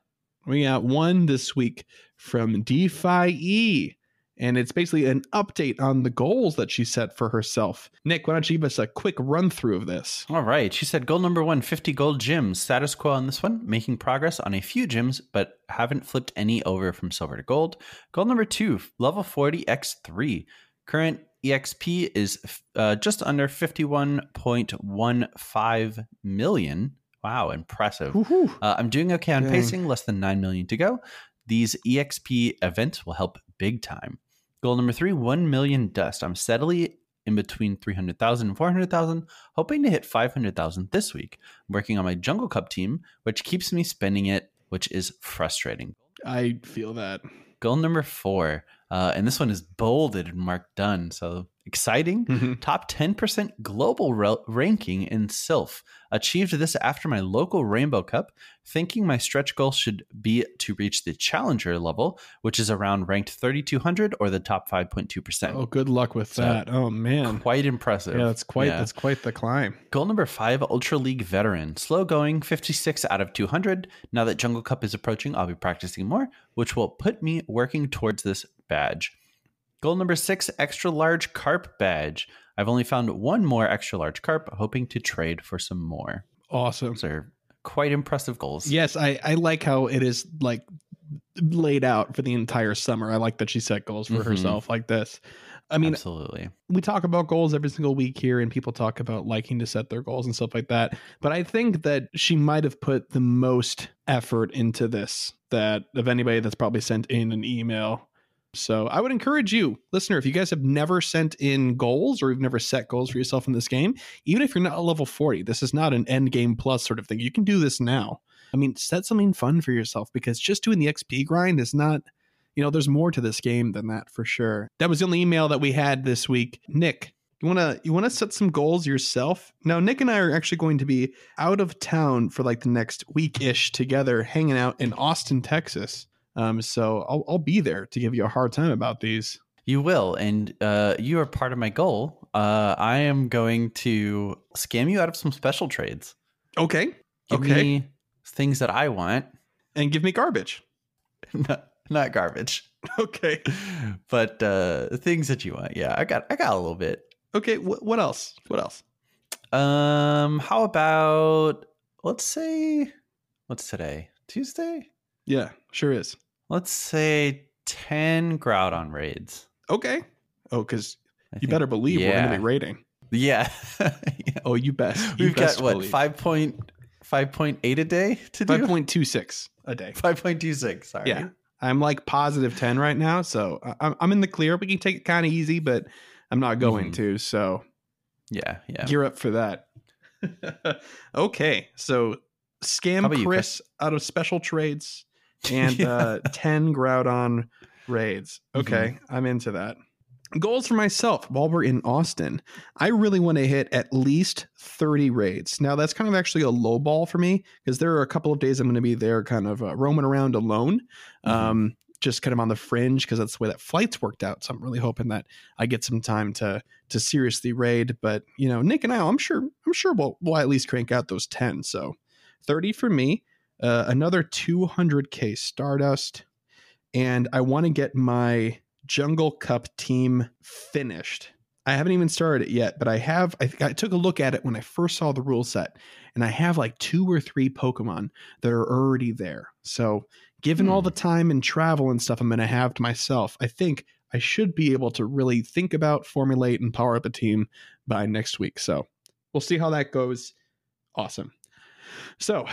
Speaker 1: we got one this week from DeFi E and it's basically an update on the goals that she set for herself. Nick, why don't you give us a quick run through of this?
Speaker 2: All right. She said goal number one 50 gold gyms. Status quo on this one, making progress on a few gyms, but haven't flipped any over from silver to gold. Goal number two, level 40 x3. Current EXP is uh, just under 51.15 million. Wow, impressive. Uh, I'm doing okay on
Speaker 1: Dang.
Speaker 2: pacing, less than 9 million to go. These EXP events will help big time. Goal number three 1 million dust. I'm steadily in between 300,000 and 400,000, hoping to hit 500,000 this week. I'm working on my Jungle Cup team, which keeps me spending it, which is frustrating.
Speaker 1: I feel that.
Speaker 2: Goal number four, uh, and this one is bolded and marked done. So exciting.
Speaker 1: Mhm.
Speaker 2: Top 10% global rel- ranking in Silph. Achieved this after my local Rainbow Cup, thinking my stretch goal should be to reach the challenger level, which is around ranked 3200 or the top 5.2%.
Speaker 1: Oh, good luck with
Speaker 2: So,
Speaker 1: that. Oh man.
Speaker 2: Quite impressive.
Speaker 1: Yeah, that's quite
Speaker 2: Yeah.
Speaker 1: that's quite the climb.
Speaker 2: Goal number five, Ultra League veteran. Slow going, 56 out of 200. Now that Jungle Cup is approaching, I'll be practicing more, which will put me working towards this badge. Goal number six, extra large carp badge. I've only found one more extra large carp, hoping to trade for some more.
Speaker 1: Awesome.
Speaker 2: Those are quite impressive goals.
Speaker 1: Yes, I, I like how it is like laid out for the entire summer. I like that she set goals for
Speaker 2: Mhm.
Speaker 1: herself like this. I mean,
Speaker 2: Absolutely.
Speaker 1: we talk about goals every single week here and people talk about liking to set their goals and stuff like that but i think that she might have put the most effort into this that of anybody that's probably sent in an email so i would encourage you listener if you guys have never sent in goals or you've never set goals for yourself in this game even if you're not a level 40 this is not an end game plus sort of thing you can do this now i mean set something fun for yourself because just doing the xp grind is not you know, there's more to this game than that for sure. That was the only email that we had this week. Nick, you wanna you wanna set some goals yourself? Now, Nick and I are actually going to be out of town for like the next week ish together, hanging out in Austin, Texas. Um, so I'll I'll be there to give you a hard time about these.
Speaker 2: You will, and uh, you are part of my goal. Uh, I am going to scam you out of some special trades.
Speaker 1: Okay.
Speaker 2: Give
Speaker 1: okay.
Speaker 2: me things that I want,
Speaker 1: and give me garbage.
Speaker 2: not, not garbage,
Speaker 1: Okay.
Speaker 2: but uh, things that you want. Yeah, I got, I got a little bit.
Speaker 1: Okay. Wh- what else? What else?
Speaker 2: Um, how about let's say what's today? Tuesday?
Speaker 1: Yeah, sure is.
Speaker 2: Let's say ten Groudon raids.
Speaker 1: Okay. Oh, because you
Speaker 2: think-
Speaker 1: better believe we're gonna be raiding.
Speaker 2: Yeah.
Speaker 1: Oh, you best. You
Speaker 2: We've got what
Speaker 1: believe.
Speaker 2: five point five point eight a day to do.
Speaker 1: Five point two six a day.
Speaker 2: Five point two six. Sorry.
Speaker 1: Yeah. I'm like positive 10 right now. So I'm, I'm in the clear. We can take it kind of easy, but I'm not going
Speaker 2: Mhm.
Speaker 1: to. So
Speaker 2: Yeah. Yeah.
Speaker 1: gear up for that. okay. So scam
Speaker 2: about you,
Speaker 1: Chris out of special trades and
Speaker 2: Yeah.
Speaker 1: uh, 10 Groudon raids. Okay.
Speaker 2: Mm-hmm.
Speaker 1: I'm into that. Goals for myself while we're in Austin. I really want to hit at least 30 raids. Now, that's kind of actually a low ball for me because there are a couple of days I'm going to be there kind of uh, roaming around alone,
Speaker 2: Mhm.
Speaker 1: um, just kind of on the fringe because that's the way that flights worked out. So I'm really hoping that I get some time to to seriously raid. But, you know, Nick and I, I'm sure, I'm sure we'll, we'll at least crank out those 10. So 30 for me, uh, another 200K Stardust. And I want to get my Jungle Cup team finished. I haven't even started it yet, but I have. I, think I took a look at it when I first saw the rule set, and I have like two or three Pokemon that are already there. So, given all
Speaker 2: Hmm.
Speaker 1: the time and travel and stuff I'm going to have to myself, I think I should be able to really think about, formulate, and power up a team by next week. So, we'll see how that goes. Awesome. So,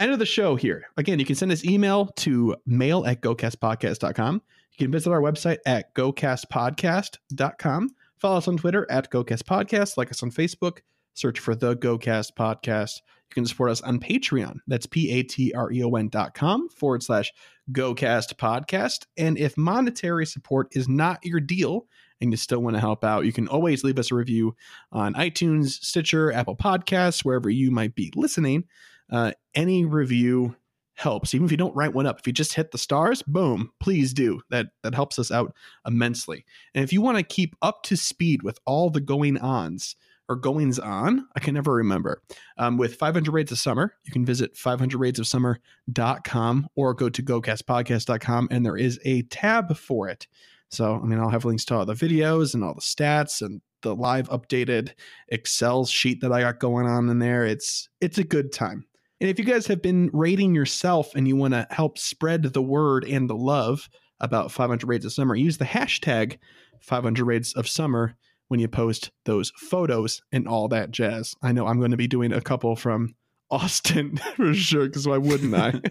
Speaker 1: end of the show here. Again, you can send us email to mail at gocastpodcast.com. You can visit our website at gocastpodcast.com. Follow us on Twitter at gocastpodcast. Like us on Facebook. Search for the GoCast Podcast. You can support us on Patreon. That's P A T R E O N dot com forward slash GoCast Podcast. And if monetary support is not your deal and you still want to help out, you can always leave us a review on iTunes, Stitcher, Apple Podcasts, wherever you might be listening. Uh, any review helps, even if you don't write one up. If you just hit the stars, boom, please do. That that helps us out immensely. And if you want to keep up to speed with all the going ons or goings on, I can never remember. Um, with 500 Raids of Summer, you can visit 500raidsofsummer.com or go to gocastpodcast.com and there is a tab for it. So, I mean, I'll have links to all the videos and all the stats and the live updated Excel sheet that I got going on in there. It's it's a good time. And if you guys have been rating yourself and you want to help spread the word and the love about 500 Raids of Summer, use the hashtag 500 Raids of Summer when you post those photos and all that jazz. I know I'm going to be doing a couple from Austin for sure, because why wouldn't I?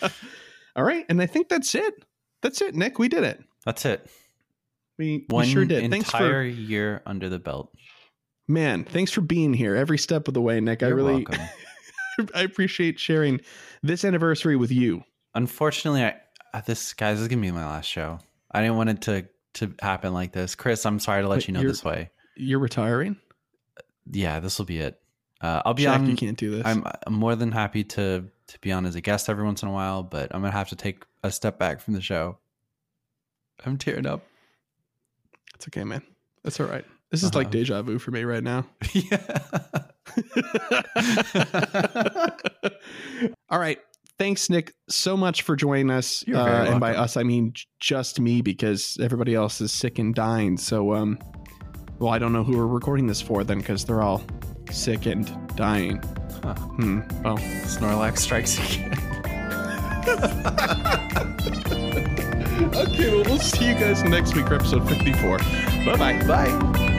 Speaker 1: all right. And I think that's it. That's it, Nick. We did it.
Speaker 2: That's it.
Speaker 1: We, we
Speaker 2: One
Speaker 1: sure did. Thanks
Speaker 2: entire
Speaker 1: for
Speaker 2: year under the belt.
Speaker 1: man. Thanks for being here every step of the way, Nick. I
Speaker 2: You're
Speaker 1: really. I appreciate sharing this anniversary with you.
Speaker 2: Unfortunately, I this guys this is gonna be my last show. I didn't want it to to happen like this. Chris, I'm sorry to let
Speaker 1: But
Speaker 2: you know this way.
Speaker 1: You're retiring.
Speaker 2: Yeah, this will be it. Uh, I'll be
Speaker 1: Jack,
Speaker 2: on.
Speaker 1: you can't do this.
Speaker 2: I'm, I'm more than happy to to be on as a guest every once in a while, but I'm gonna have to take a step back from the show. I'm tearing up.
Speaker 1: it's okay, man. That's all right. This is like
Speaker 2: Uh-huh.
Speaker 1: deja vu for me right now.
Speaker 2: yeah.
Speaker 1: All right. Thanks, Nick, so much for joining us.
Speaker 2: Very
Speaker 1: and by us, I mean just me because everybody else is sick and dying. So, um, well, I don't know who we're recording this for then because they're all sick and dying.
Speaker 2: Huh.
Speaker 1: Hmm. Well,
Speaker 2: Snorlax strikes again.
Speaker 1: okay, well, we'll see you guys next week for episode 54. Bye-bye.
Speaker 2: Bye.